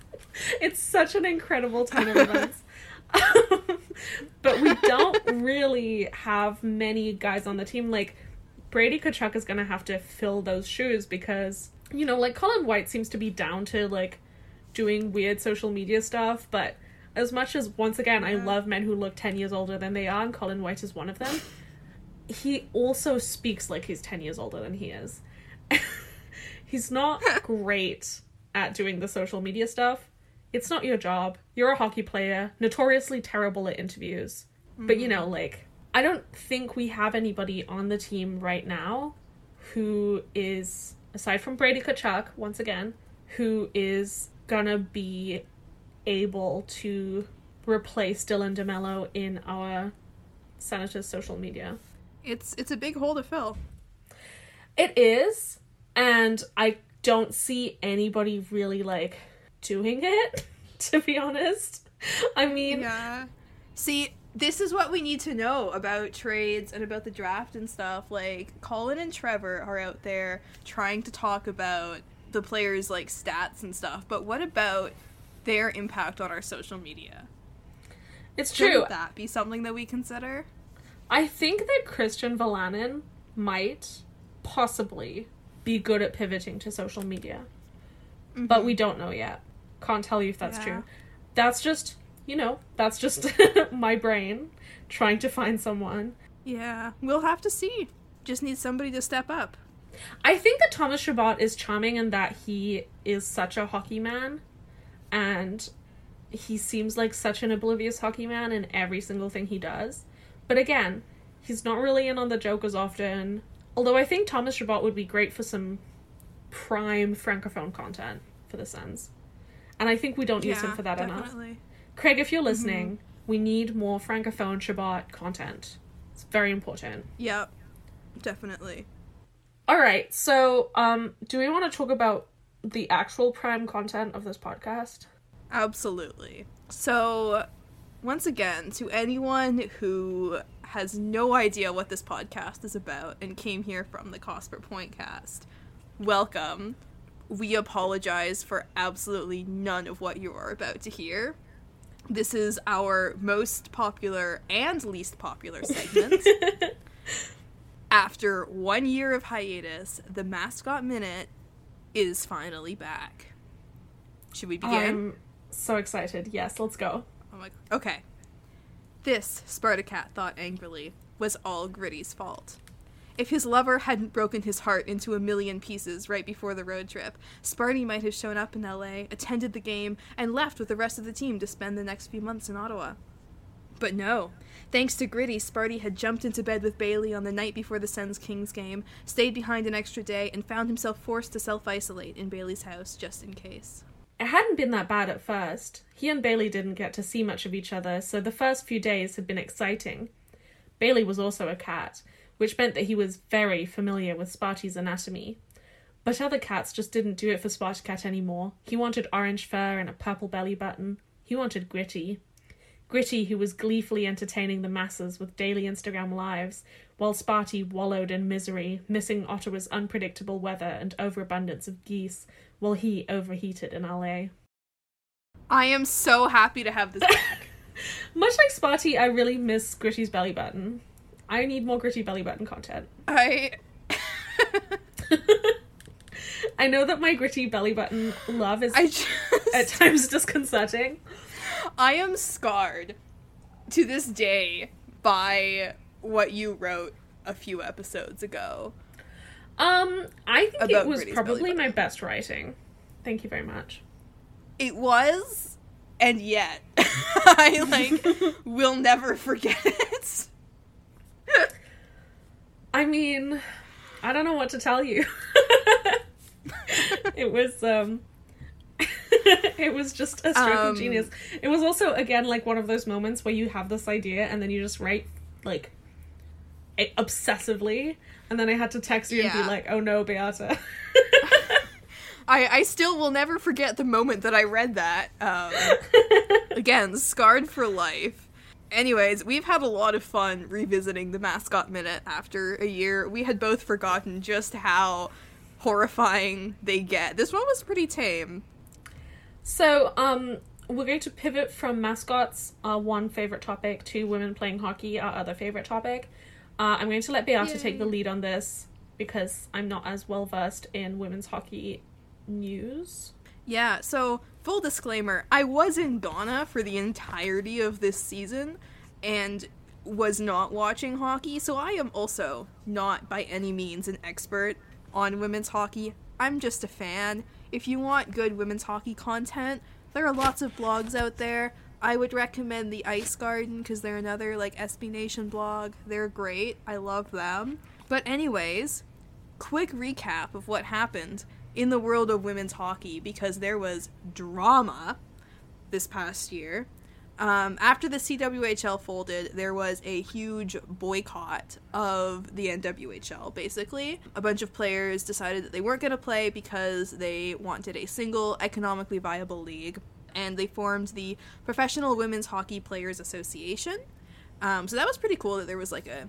A: it's such an incredible turn of events. but we don't really have many guys on the team. Like Brady Tkachuk is gonna have to fill those shoes because you know, like Colin White seems to be down to like doing weird social media stuff, but as much as once again I love men who look ten years older than they are, and Colin White is one of them. He also speaks like he's ten years older than he is. he's not great at doing the social media stuff. It's not your job. You're a hockey player, notoriously terrible at interviews. But you mm. know, like, I don't think we have anybody on the team right now who is, aside from Brady Tkachuk, once again, who is gonna be able to replace Dylan DeMelo in our Senators social media.
B: it's it's a big hole to fill.
A: It is, and I don't see anybody really like doing it, to be honest. I mean,
B: Yeah. See, this is what we need to know about trades and about the draft and stuff. Like Colin and Trevor are out there trying to talk about the players' like stats and stuff, but what about their impact on our social media?
A: it's true.
B: Shouldn't that be something that we consider?
A: I think that Christian Wolanin might possibly be good at pivoting to social media, but we mm-hmm. don't know yet. Can't tell you if that's
B: Yeah.
A: true. That's just, you know, that's just my brain trying to find someone.
B: Yeah, we'll have to see. Just need somebody to step up.
A: I think that Thomas Chabot is charming in that he is such a hockey man and he seems like such an oblivious hockey man in every single thing he does. But again, he's not really in on the joke as often. Although I think Thomas Chabot would be great for some prime francophone content for the Sens. And I think we don't use him for that enough. Craig, if you're mm-hmm. listening, we need more francophone Chabot content. It's very important.
B: Yep, definitely.
A: All right. So, um, do we want to talk about the actual prime content of this podcast?
B: Absolutely. So, once again, to anyone who has no idea what this podcast is about and came here from the Cosper Pointcast, welcome. We apologize for absolutely none of what you are about to hear. This is our most popular and least popular segment. After one year of hiatus, the Mascot Minute is finally back. Should we begin?
A: I'm so excited. Yes, let's go.
B: Oh my Okay. This, Spartacat thought angrily, was all Gritty's fault. If his lover hadn't broken his heart into a million pieces right before the road trip, Sparty might have shown up in LA, attended the game, and left with the rest of the team to spend the next few months in Ottawa. But no. Thanks to Gritty, Sparty had jumped into bed with Bailey on the night before the Sens Kings game, stayed behind an extra day, and found himself forced to self isolate in Bailey's house just in case.
A: It hadn't been that bad at first. He and Bailey didn't get to see much of each other, so the first few days had been exciting. Bailey was also a cat, which meant that he was very familiar with Sparty's anatomy. But other cats just didn't do it for Sparty Cat anymore. He wanted orange fur and a purple belly button. He wanted Gritty. Gritty, who was gleefully entertaining the masses with daily Instagram lives, while Sparty wallowed in misery, missing Ottawa's unpredictable weather and overabundance of geese, while he overheated in LA.
B: I am so happy to have this back.
A: Much like Sparty, I really miss Gritty's belly button. I need more Gritty belly button content.
B: I.
A: I know that my Gritty belly button love is
B: just.
A: at times disconcerting.
B: I am scarred to this day by what you wrote a few episodes ago.
A: Um, I think it was
B: Gritty's
A: probably my best writing. Thank you very much.
B: It was, and yet I like will never forget it.
A: I mean, I don't know what to tell you. it was um it was just a stroke
B: Um,
A: of genius. It was also again like one of those moments where you have this idea and then you just write like it obsessively and then I had to text you and be like, "Oh no, Beata."
B: I I still will never forget the moment that I read that. Um, again, scarred for life. Anyways, we've had a lot of fun revisiting the mascot minute after a year. We had both forgotten just how horrifying they get. This one was pretty tame.
A: So, um, we're going to pivot from mascots, our one favorite topic, to women playing hockey, our other favorite topic. Uh, I'm going to let Beata take the lead on this because I'm not as well versed in women's hockey news.
B: Yeah, so full disclaimer, I was in Ghana for the entirety of this season and was not watching hockey, so I am also not by any means an expert on women's hockey. I'm just a fan. If you want good women's hockey content, there are lots of blogs out there. I would recommend the Ice Garden because they're another like SB Nation blog. They're great. I love them. But anyways, quick recap of what happened in the world of women's hockey because there was drama this past year. Um, after the CWHL folded, there was a huge boycott of the NWHL, basically. A bunch of players decided that they weren't going to play because they wanted a single, economically viable league, and they formed the Professional Women's Hockey Players Association. Um, so that was pretty cool that there was like a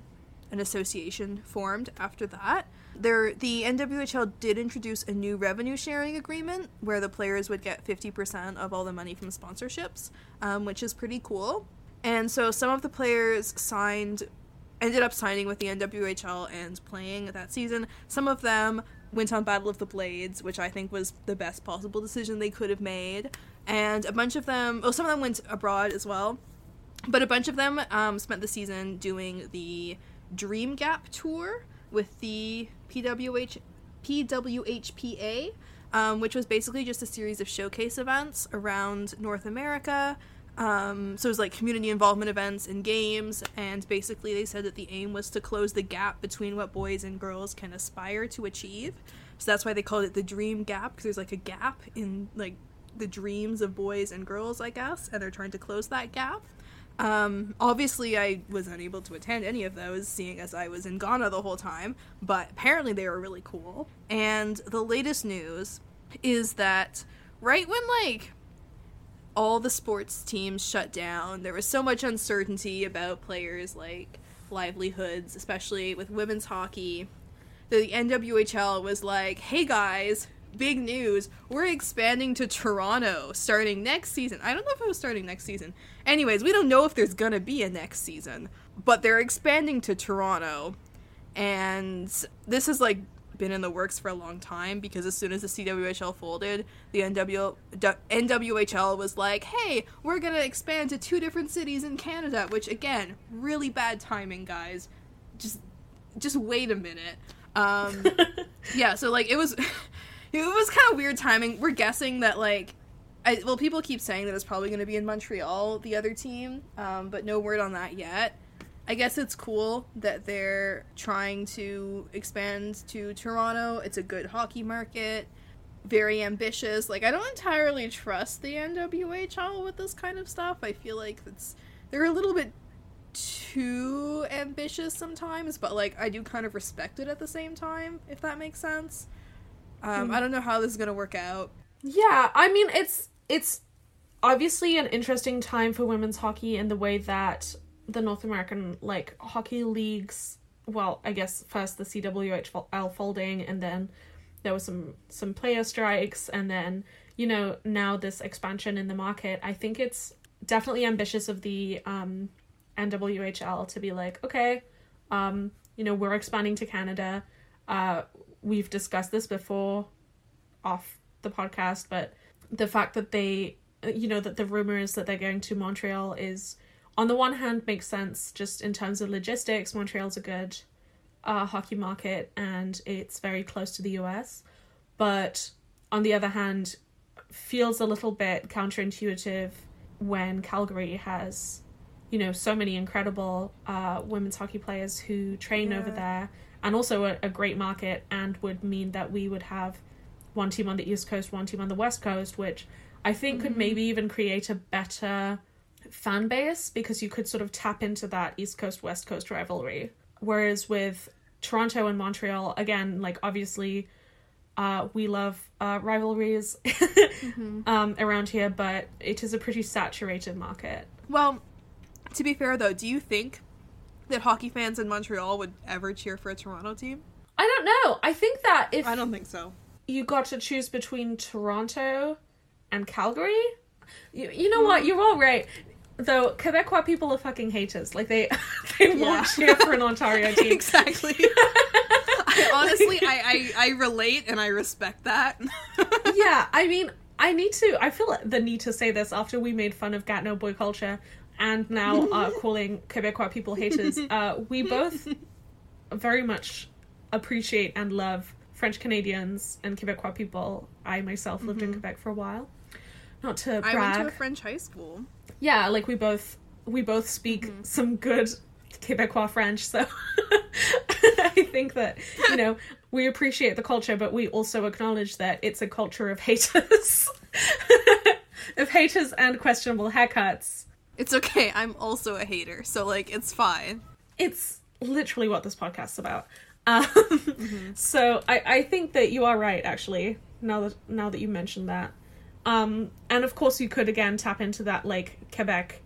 B: an association formed after that. There, the NWHL did introduce a new revenue sharing agreement where the players would get 50% of all the money from sponsorships, um, which is pretty cool. And so some of the players signed, ended up signing with the NWHL and playing that season. Some of them went on Battle of the Blades, which I think was the best possible decision they could have made. And a bunch of them, oh, some of them went abroad as well. But a bunch of them um, spent the season doing the Dream Gap tour with the PWH PWHPA, um, which was basically just a series of showcase events around North America. Um, so it was like community involvement events and games, and basically they said that the aim was to close the gap between what boys and girls can aspire to achieve. So that's why they called it the Dream Gap because there's like a gap in like the dreams of boys and girls, I guess, and they're trying to close that gap. Um, obviously, I was unable to attend any of those, seeing as I was in Ghana the whole time, but apparently they were really cool. And the latest news is that right when, like, all the sports teams shut down, there was so much uncertainty about players' like livelihoods, especially with women's hockey. The NWHL was like, "Hey guys, big news! We're expanding to Toronto starting next season." I don't know if it was starting next season. Anyways, we don't know if there's gonna be a next season, but they're expanding to Toronto, and this has like been in the works for a long time because as soon as the CWHL folded, the NW, NWHL was like, "Hey, we're gonna expand to two different cities in Canada," which again, really bad timing, guys. Just just wait a minute. Um, yeah, so like it was, it was kind of weird timing. We're guessing that like, I, well, people keep saying that it's probably going to be in Montreal, the other team, um, but no word on that yet. I guess it's cool that they're trying to expand to Toronto. It's a good hockey market, very ambitious. Like I don't entirely trust the NWHL with this kind of stuff. I feel like it's they're a little bit too ambitious sometimes, but like I do kind of respect it at the same time, if that makes sense. Um, I don't know how this is gonna work out.
A: Yeah, I mean it's it's obviously an interesting time for women's hockey in the way that the North American like hockey leagues. Well, I guess first the CWHL folding, and then there was some some player strikes, and then you know now this expansion in the market. I think it's definitely ambitious of the um, NWHL to be like, okay, um, you know, we're expanding to Canada. Uh, we've discussed this before off the podcast, but the fact that they, you know, that the rumors that they're going to Montreal is, on the one hand, makes sense just in terms of logistics. Montreal's a good uh, hockey market and it's very close to the US. But on the other hand, feels a little bit counterintuitive when Calgary has you know so many incredible uh, women's hockey players who train
B: Yeah.
A: over there and also a, a great market and would mean that we would have one team on the east coast one team on the west coast which i think could maybe even create a better fan base because you could sort of tap into that east coast west coast rivalry. Whereas with toronto and montreal again like obviously uh, we love uh, rivalries um, around here but it is a pretty saturated market.
B: Well, to be fair though, do you think that hockey fans in Montreal would ever cheer for a Toronto team?
A: I don't know. I think that if
B: I don't think so.
A: you got to choose between Toronto and Calgary, you, you know what? Mm. You're all right. Though Quebecois people are fucking haters. Like they they
B: Yeah.
A: won't cheer for an Ontario team.
B: exactly. I honestly, I, I I relate and I respect that.
A: yeah, I mean, I need to. I feel the need to say this after we made fun of Gatineau boy culture, and now are calling Quebecois people haters. Uh, we both very much appreciate and love French Canadians and Quebecois people. I myself lived in Quebec for a while. Not to brag.
B: I went to a French high school.
A: yeah, like we both we both speak some good Quebecois French, so I think that you know we appreciate the culture, but we also acknowledge that it's a culture of haters, of haters and questionable haircuts.
B: It's okay. I'm also a hater, so like it's fine.
A: It's literally what this podcast's about. Um, So I I think that you are right, actually. Now that now that you mentioned that, um, and of course you could again tap into that like Quebec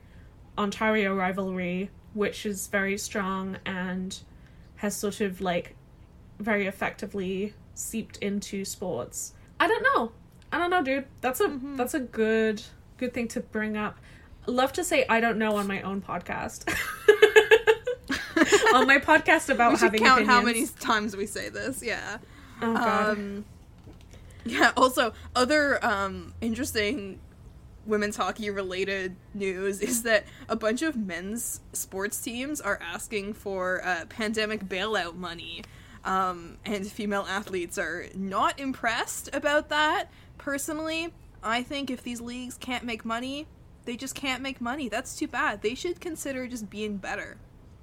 A: Ontario rivalry, which is very strong and has sort of like very effectively seeped into sports. I don't know. I don't know, dude. That's a that's a good good thing to bring up. Love to say I don't know on my own podcast. on my podcast about
B: we should
A: having
B: count how many times we say this. Yeah.
A: Oh god.
B: Um, yeah. Also, other um, interesting women's hockey related news is that a bunch of men's sports teams are asking for uh, pandemic bailout money. Um, and female athletes are not impressed about that. Personally, I think if these leagues can't make money, they just can't make money. That's too bad. They should consider just being better.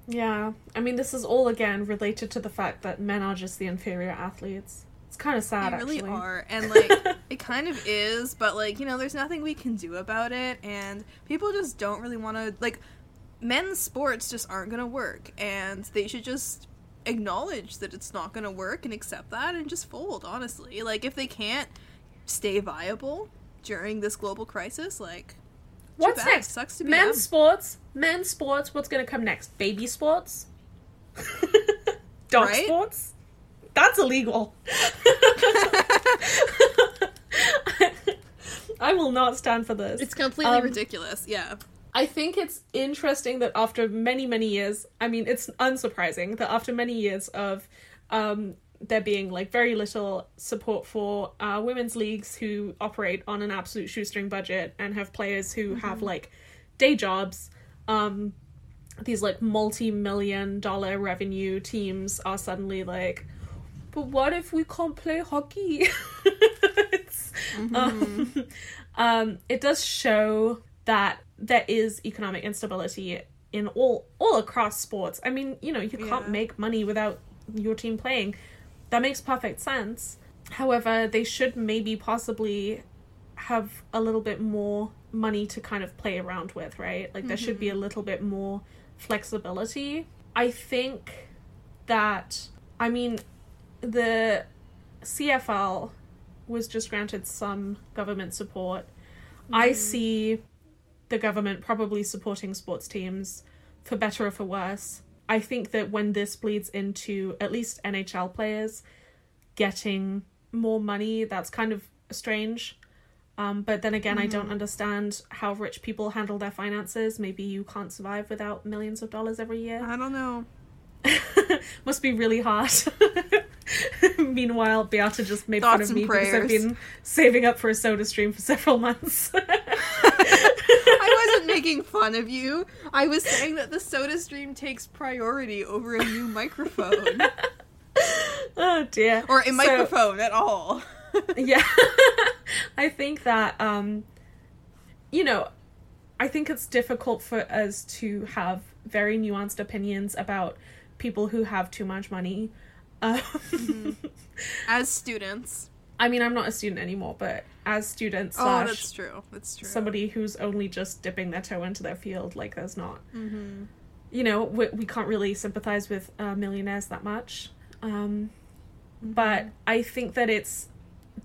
A: Yeah, I mean, this is all again related to the fact that men are just the inferior athletes. It's kind of sad,
B: They really
A: actually.
B: are. And like it kind of is, but like, you know, there's nothing we can do about it and people just don't really want to like men's sports just aren't going to work and they should just acknowledge that it's not going to work and accept that and just fold, honestly. Like if they can't stay viable during this global crisis, like
A: What's
B: bad.
A: next?
B: Sucks to be
A: men's
B: them.
A: sports. Men's sports. What's gonna come next? Baby sports. Dog
B: Right?
A: sports. That's illegal. I will not stand for this.
B: It's completely
A: Um,
B: ridiculous. Yeah.
A: I think it's interesting that after many, many years, I mean, it's unsurprising that after many years of um, there being like very little support for uh, women's leagues who operate on an absolute shoestring budget and have players who have like day jobs, um, these like multi-million dollar revenue teams are suddenly like but what if we can't play hockey? It's, um, um, it does show that there is economic instability in all all across sports. I mean you know you can't make money without your team playing that makes perfect sense however they should maybe possibly have a little bit more money to kind of play around with, right? Like there should be a mm-hmm. little bit more flexibility. I think that I mean the CFL was just granted some government support. I mm. see the government probably supporting sports teams for better or for worse. I think that when this bleeds into at least NHL players getting more money, that's kind of strange. Um, but then again, I don't understand how rich people handle their finances. Maybe you can't survive without millions of dollars every year.
B: I don't know.
A: Must be really hard. Meanwhile, Beata just made
B: Thoughts
A: fun of me because I've been saving up for a soda stream for several months.
B: Making fun of you. I was saying that the soda stream takes priority over a new microphone.
A: oh dear.
B: or a
A: So-
B: microphone at all.
A: yeah i think that um you know i think it's difficult for us to have very nuanced opinions about people who have too much money um,
B: As students.
A: I mean i'm not a student anymore but as students
B: Oh,
A: slash
B: that's true. That's true.
A: somebody who's only just dipping their toe into their field like there's not
B: Mm-hmm.
A: you know we, we can't really sympathize with uh, millionaires that much um, but i think that it's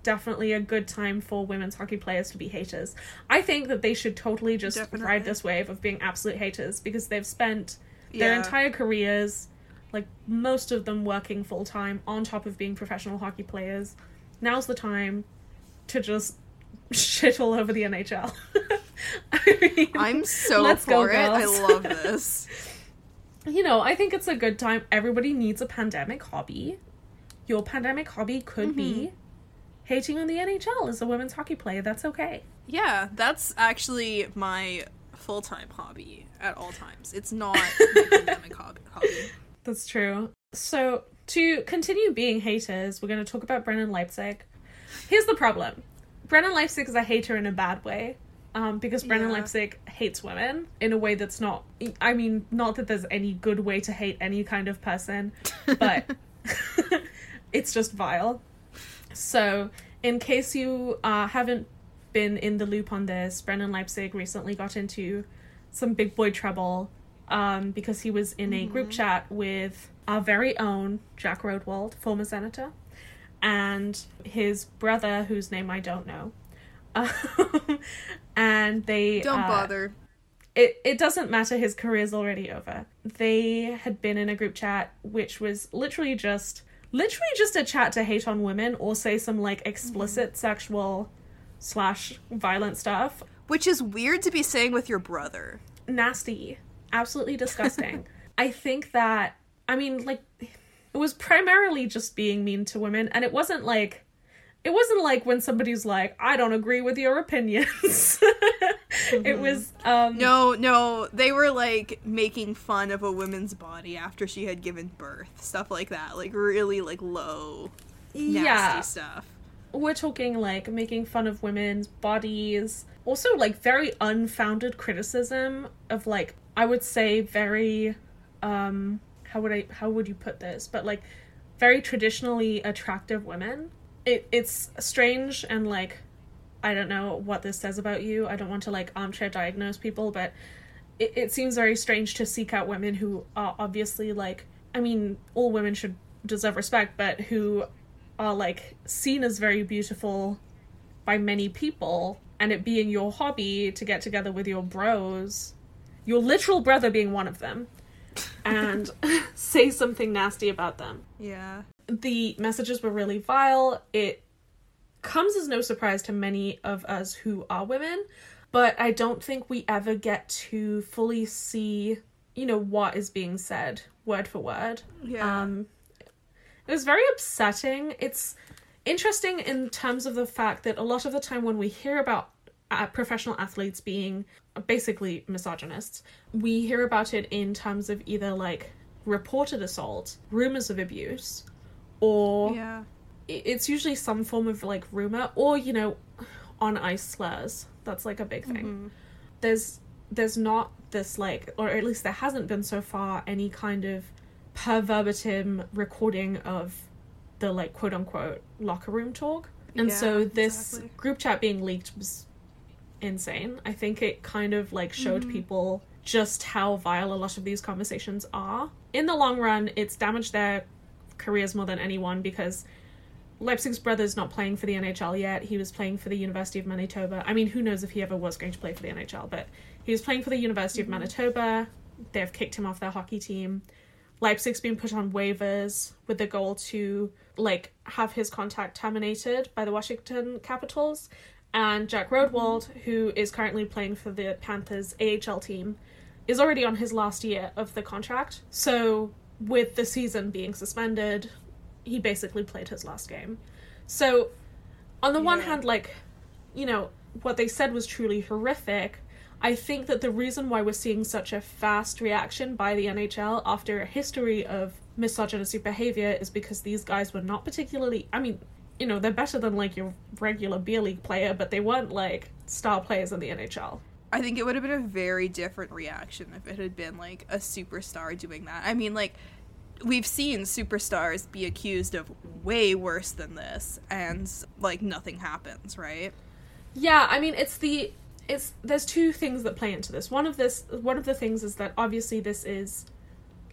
A: definitely a good time for women's hockey players to be haters i think that they should totally just
B: Definitely.
A: ride this wave of being absolute haters because they've spent their
B: Yeah.
A: entire careers like most of them working full-time on top of being professional hockey players now's the time to just shit all over the nhl I mean,
B: I'm so
A: let's go,
B: for it. I love this.
A: you know, I think it's a good time. Everybody needs a pandemic hobby. Your pandemic hobby could be
B: Mm-hmm.
A: hating on the NHL as a women's hockey player. That's okay.
B: Yeah, that's actually my full time hobby at all times. It's not my pandemic hobby.
A: That's true. So, to continue being haters, we're going to talk about Brendan Leipsic. Here's the problem Brendan Leipsic is a hater in a bad way. Um, because Brendan
B: Yeah.
A: Leipsic hates women in a way that's not. I mean, not that there's any good way to hate any kind of person, but it's just vile. So, in case you uh, haven't been in the loop on this, Brendan Leipsic recently got into some big boy trouble um, because he was in a group chat with our very own Jack Rodewald, former senator, and his brother, whose name I don't know. Um, and they
B: Don't
A: uh,
B: bother.
A: it it doesn't matter his career's already over they had been in a group chat which was literally just literally just a chat to hate on women or say some like explicit sexual slash violent stuff
B: Which is weird to be saying with your brother.
A: nasty absolutely disgusting i think that i mean like it was primarily just being mean to women and it wasn't like it wasn't like when somebody's like i don't agree with your opinions. It was um
B: No, no, they were like making fun of a woman's body after she had given birth, stuff like that, like really like low, nasty
A: yeah.
B: stuff.
A: we're talking like making fun of women's bodies. Also like very unfounded criticism of like i would say very um how would i how would you put this but like very traditionally attractive women it it's strange and like i don't know what this says about you. I don't want to like armchair diagnose people but it, it seems very strange to seek out women who are obviously like i mean all women should deserve respect but who are like seen as very beautiful by many people and it being your hobby to get together with your bros your literal brother being one of them and say something nasty about them
B: Yeah.
A: the messages were really vile. It comes as no surprise to many of us who are women, but I don't think we ever get to fully see, you know, what is being said word for word.
B: Yeah.
A: Um, it was very upsetting. It's interesting in terms of the fact that a lot of the time when we hear about uh, professional athletes being basically misogynists. We hear about it in terms of either like reported assault, rumors of abuse, or
B: Yeah.
A: it's usually some form of like rumor or you know on ice slurs. That's like a big thing. Mm-hmm. There's there's not this like or at least there hasn't been so far any kind of per verbatim recording of the like quote unquote locker room talk. And so this
B: exactly.
A: group chat being leaked was insane. I think it kind of like showed mm-hmm. people just how vile a lot of these conversations are. In the long run, it's damaged their careers more than anyone because Leipsic's brother's not playing for the NHL yet. He was playing for the University of Manitoba. I mean, who knows if he ever was going to play for the NHL, but he was playing for the University of mm-hmm. Manitoba. They've kicked him off their hockey team. Leipsic's been put on waivers with the goal to like have his contract terminated by the Washington Capitals. And Jack Rodewald, who is currently playing for the Panthers AHL team, is already on his last year of the contract. So with the season being suspended, he basically played his last game. So on the one hand, like, you know, what they said was truly horrific. I think that the reason why we're seeing such a fast reaction by the NHL after a history of misogynistic behavior is because these guys were not particularly. I mean, you know, they're better than like your regular beer league player, but they weren't like star players in the NHL.
B: I think it would have been a very different reaction if it had been like a superstar doing that. I mean, like we've seen superstars be accused of way worse than this and like nothing happens, right?
A: Yeah, I mean it's the it's there's two things that play into this. One of this one of the things is that obviously this is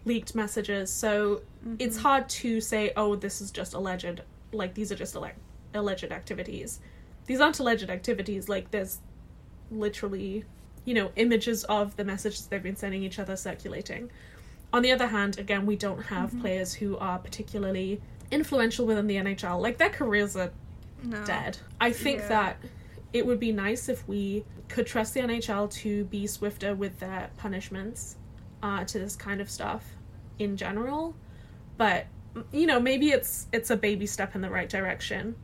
A: leaked messages, so mm-hmm. it's hard to say oh this is just alleged like these are just alle- alleged activities. These aren't alleged activities like there's literally you know images of the messages they've been sending each other circulating. On the other hand, again, we don't have players who are particularly influential within the NHL. Like their careers are
B: No.
A: dead. I think
B: Yeah.
A: that it would be nice if we could trust the NHL to be swifter with their punishments uh, to this kind of stuff in general. But you know, maybe it's it's a baby step in the right direction.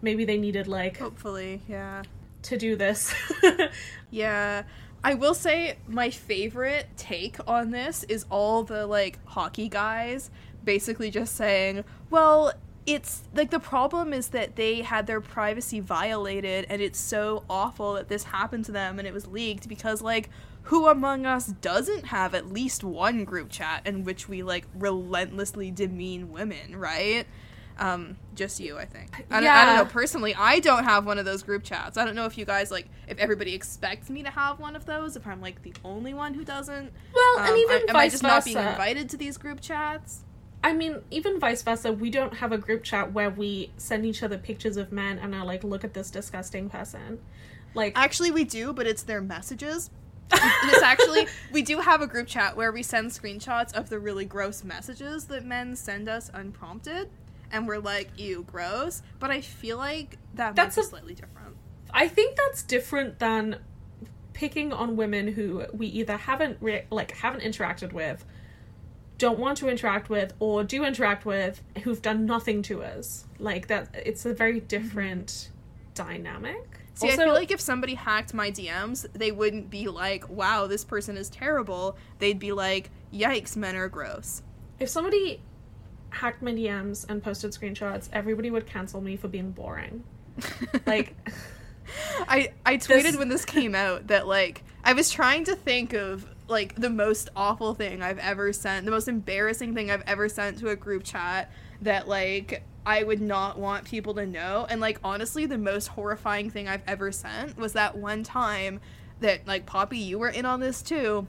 A: Maybe they needed like
B: Hopefully, yeah.
A: to do this.
B: Yeah. I will say my favorite take on this is all the like hockey guys basically just saying, well, it's like the problem is that they had their privacy violated and it's so awful that this happened to them and it was leaked because like who among us doesn't have at least one group chat in which we like relentlessly demean women, right? Um, just you, I think. I, don't, I don't know. Personally, I don't have one of those group chats. I don't know if you guys like if everybody expects me to have one of those. If I'm like the only one who doesn't.
A: well, and
B: Um,
A: even
B: I- am I just
A: versa.
B: not being invited to these group chats?
A: I mean, even vice versa, we don't have a group chat where we send each other pictures of men and are like, look at this disgusting person. Like,
B: Actually, we do, but it's their messages. It's actually we do have a group chat where we send screenshots of the really gross messages that men send us unprompted, and we're like, "Ew, gross." But I feel like that
A: That's a-
B: slightly different.
A: I think that's different than picking on women who we either haven't re- like haven't interacted with, don't want to interact with, or do interact with who've done nothing to us. Like that, it's a very mm-hmm. different dynamic.
B: See, I feel like if somebody hacked my DMs, they wouldn't be like, "Wow, this person is terrible." They'd be like, "Yikes, men are gross."
A: if somebody hacked my DMs and posted screenshots, everybody would cancel me for being boring. Like,
B: I I tweeted
A: This-
B: when this came out that like I was trying to think of like the most awful thing I've ever sent, the most embarrassing thing I've ever sent to a group chat that like I would not want people to know. And like honestly, the most horrifying thing I've ever sent was that one time that like Poppy, you were in on this too.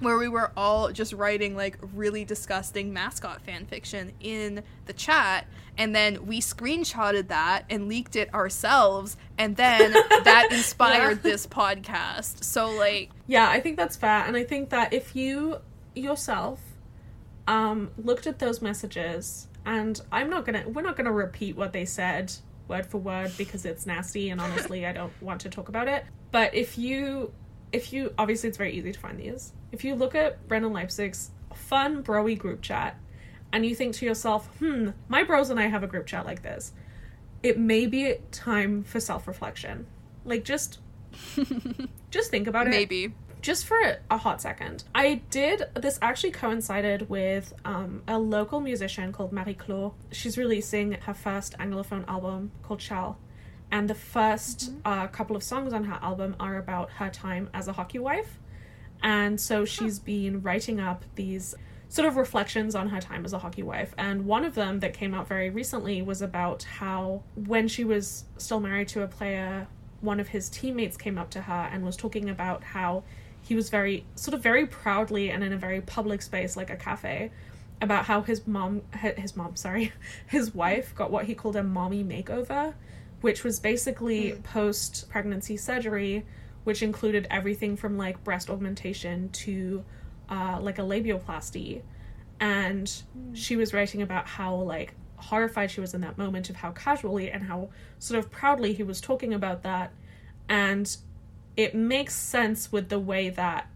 B: Where we were all just writing like really disgusting mascot fan fiction in the chat, and then we screenshotted that and leaked it ourselves, and then that inspired
A: Yeah.
B: this podcast. So like,
A: Yeah, I think that's fair. And I think that if you yourself um, looked at those messages, and I'm not gonna, we're not gonna repeat what they said word for word because it's nasty, and honestly, I don't want to talk about it. But if you, if you, obviously, it's very easy to find these. If you look at Brendan Leipsic's fun broy group chat, and you think to yourself, hmm, my bros and I have a group chat like this, it may be time for self reflection. Like, just Just think about it.
B: Maybe.
A: Just for a hot second, I did this actually coincided with um, a local musician called Marie Claude. She's releasing her first Anglophone album called Shell. And the 1st uh, couple of songs on her album are about her time as a hockey wife. And so she's been writing up these sort of reflections on her time as a hockey wife. And one of them that came out very recently was about how when she was still married to a player, one of his teammates came up to her and was talking about how he was very, sort of very proudly and in a very public space, like a cafe, about how his mom, his mom, sorry, his wife got what he called a mommy makeover, which was basically post pregnancy surgery, which included everything from like breast augmentation to uh, like a labioplasty. And she was writing about how like horrified she was in that moment of how casually and how sort of proudly he was talking about that. And it makes sense with the way that,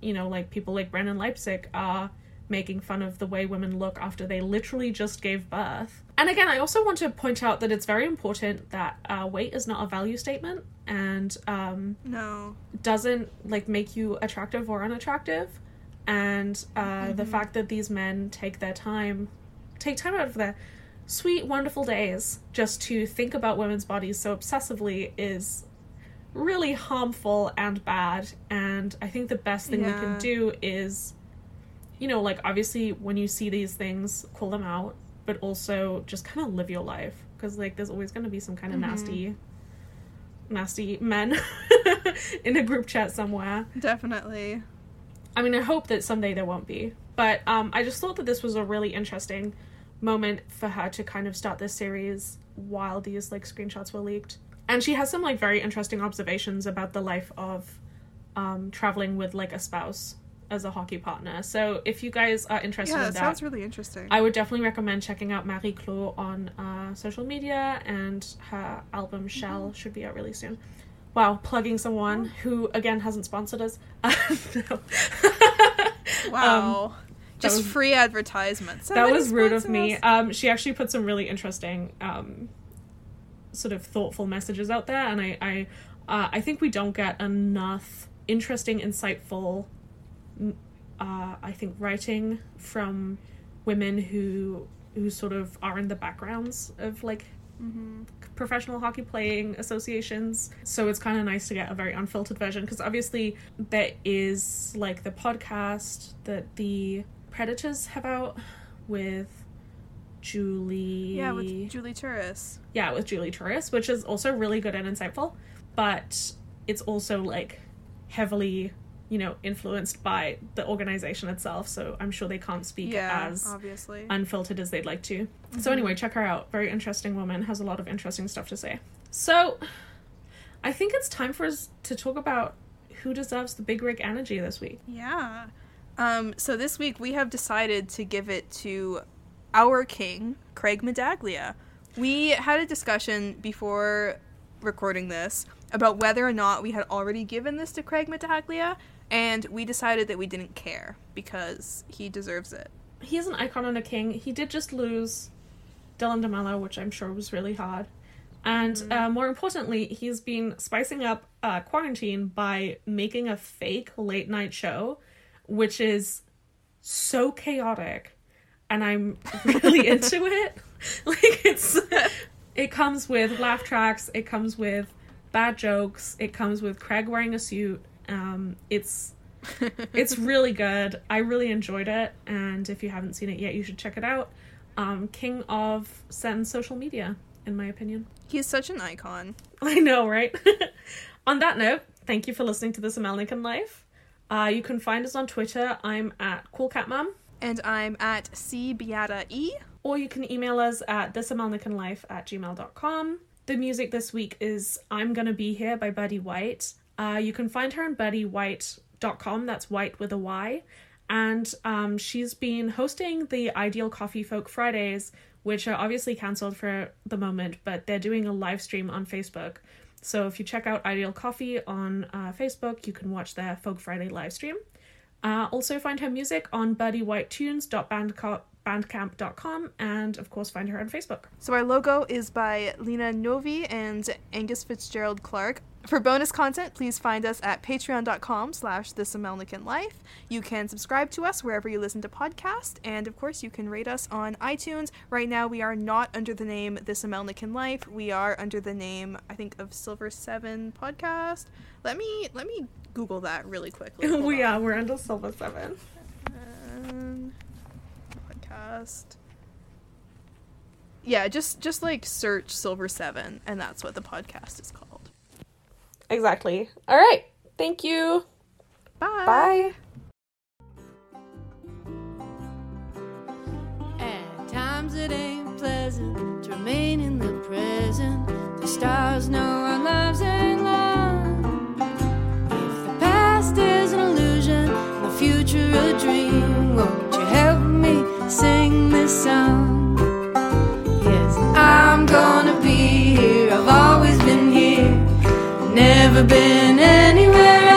A: you know, like people like Brendan Leipsic are making fun of the way women look after they literally just gave birth. And again, I also want to point out that it's very important that uh, weight is not a value statement and um,
B: No.
A: doesn't like make you attractive or unattractive. And uh, the fact that these men take their time, take time out of their sweet, wonderful days just to think about women's bodies so obsessively is really harmful and bad. And I think the best thing we can do is, you know, like obviously when you see these things, call them out, but also just kind of live your life because like there's always going to be some kind of nasty, nasty men in a group chat somewhere.
B: Definitely.
A: I mean, I hope that someday there won't be. But um, I just thought that this was a really interesting moment for her to kind of start this series while these like screenshots were leaked. And she has some like very interesting observations about the life of um, traveling with like a spouse as a hockey partner. So if you guys are interested
B: Yeah,
A: in
B: that
A: that,
B: sounds really interesting.
A: I would definitely recommend checking out Marie Claude on uh, social media, and her album Shell should be out really soon. Wow, plugging someone who again hasn't sponsored us.
B: wow.
A: Um,
B: Just
A: was-
B: free advertisements.
A: that was rude of me. Um, she actually put some really interesting, um, sort of thoughtful messages out there, and I, I, uh, I think we don't get enough interesting, insightful, uh, I think writing from women who who sort of are in the backgrounds of like professional hockey playing associations. So it's kind of nice to get a very unfiltered version because obviously there is like the podcast that the Predators have out with Julie.
B: Yeah, with Julie Turris.
A: yeah, with Julie Turris, which is also really good and insightful, but it's also like heavily, you know, influenced by the organization itself. So I'm sure they can't speak
B: Yeah,
A: as
B: obviously.
A: unfiltered as they'd like to.
B: Mm-hmm.
A: So anyway, check her out. Very interesting woman, has a lot of interesting stuff to say. So I think it's time for us to talk about who deserves the big rig energy this week.
B: Yeah. Um, so this week we have decided to give it to our king, Craig Medaglia. We had a discussion before recording this about whether or not we had already given this to Craig Medaglia, and we decided that we didn't care because he deserves it.
A: He's an icon and a king. He did just lose Dylan DeMelo, which I'm sure was really hard. And
B: Mm-hmm.
A: uh, more importantly, he's been spicing up uh, quarantine by making a fake late night show, which is so chaotic. And I'm really into it. Like, it's. It comes with laugh tracks, it comes with bad jokes, it comes with Craig wearing a suit. Um, it's it's really good. I really enjoyed it, and if you haven't seen it yet, you should check it out. Um, king of Sen's social media, in my opinion.
B: He's such an icon.
A: I know, right? on that note, thank you for listening to this Amelnican Life. Uh, you can find us on Twitter. I'm at CoolCatMom,
B: And I'm at C E.
A: or you can email us at thisamelnicanlife at gmail.com. The music this week is I'm Gonna Be Here by Buddy White. Uh, you can find her on buddywhite.com, that's white with a Y. And um, she's been hosting the Ideal Coffee Folk Fridays, which are obviously cancelled for the moment, but they're doing a live stream on Facebook. So if you check out Ideal Coffee on uh, Facebook, you can watch their Folk Friday live stream. Uh, also find her music on buddywhitetunes.bandcamp.com and of course find her on Facebook.
B: So our logo is by Lena Novi and Angus Fitzgerald Clark. For bonus content, please find us at patreon.com slash life. You can subscribe to us wherever you listen to podcasts, and of course you can rate us on iTunes. Right now we are not under the name This Amelnican Life. We are under the name, I think, of Silver Seven Podcast. Let me let me Google that really quickly. Hold
A: we
B: on.
A: are. We're under Silver Seven.
B: Um, podcast. Yeah, just just like search Silver Seven, and that's what the podcast is called.
A: Exactly. All right. Thank you.
B: Bye.
A: Bye.
C: At times it ain't pleasant to remain in the present. The stars know our lives ain't long. If the past is an illusion, the future a dream, won't you help me sing this song? Yes, I'm gonna be here. I've always been here, never been anywhere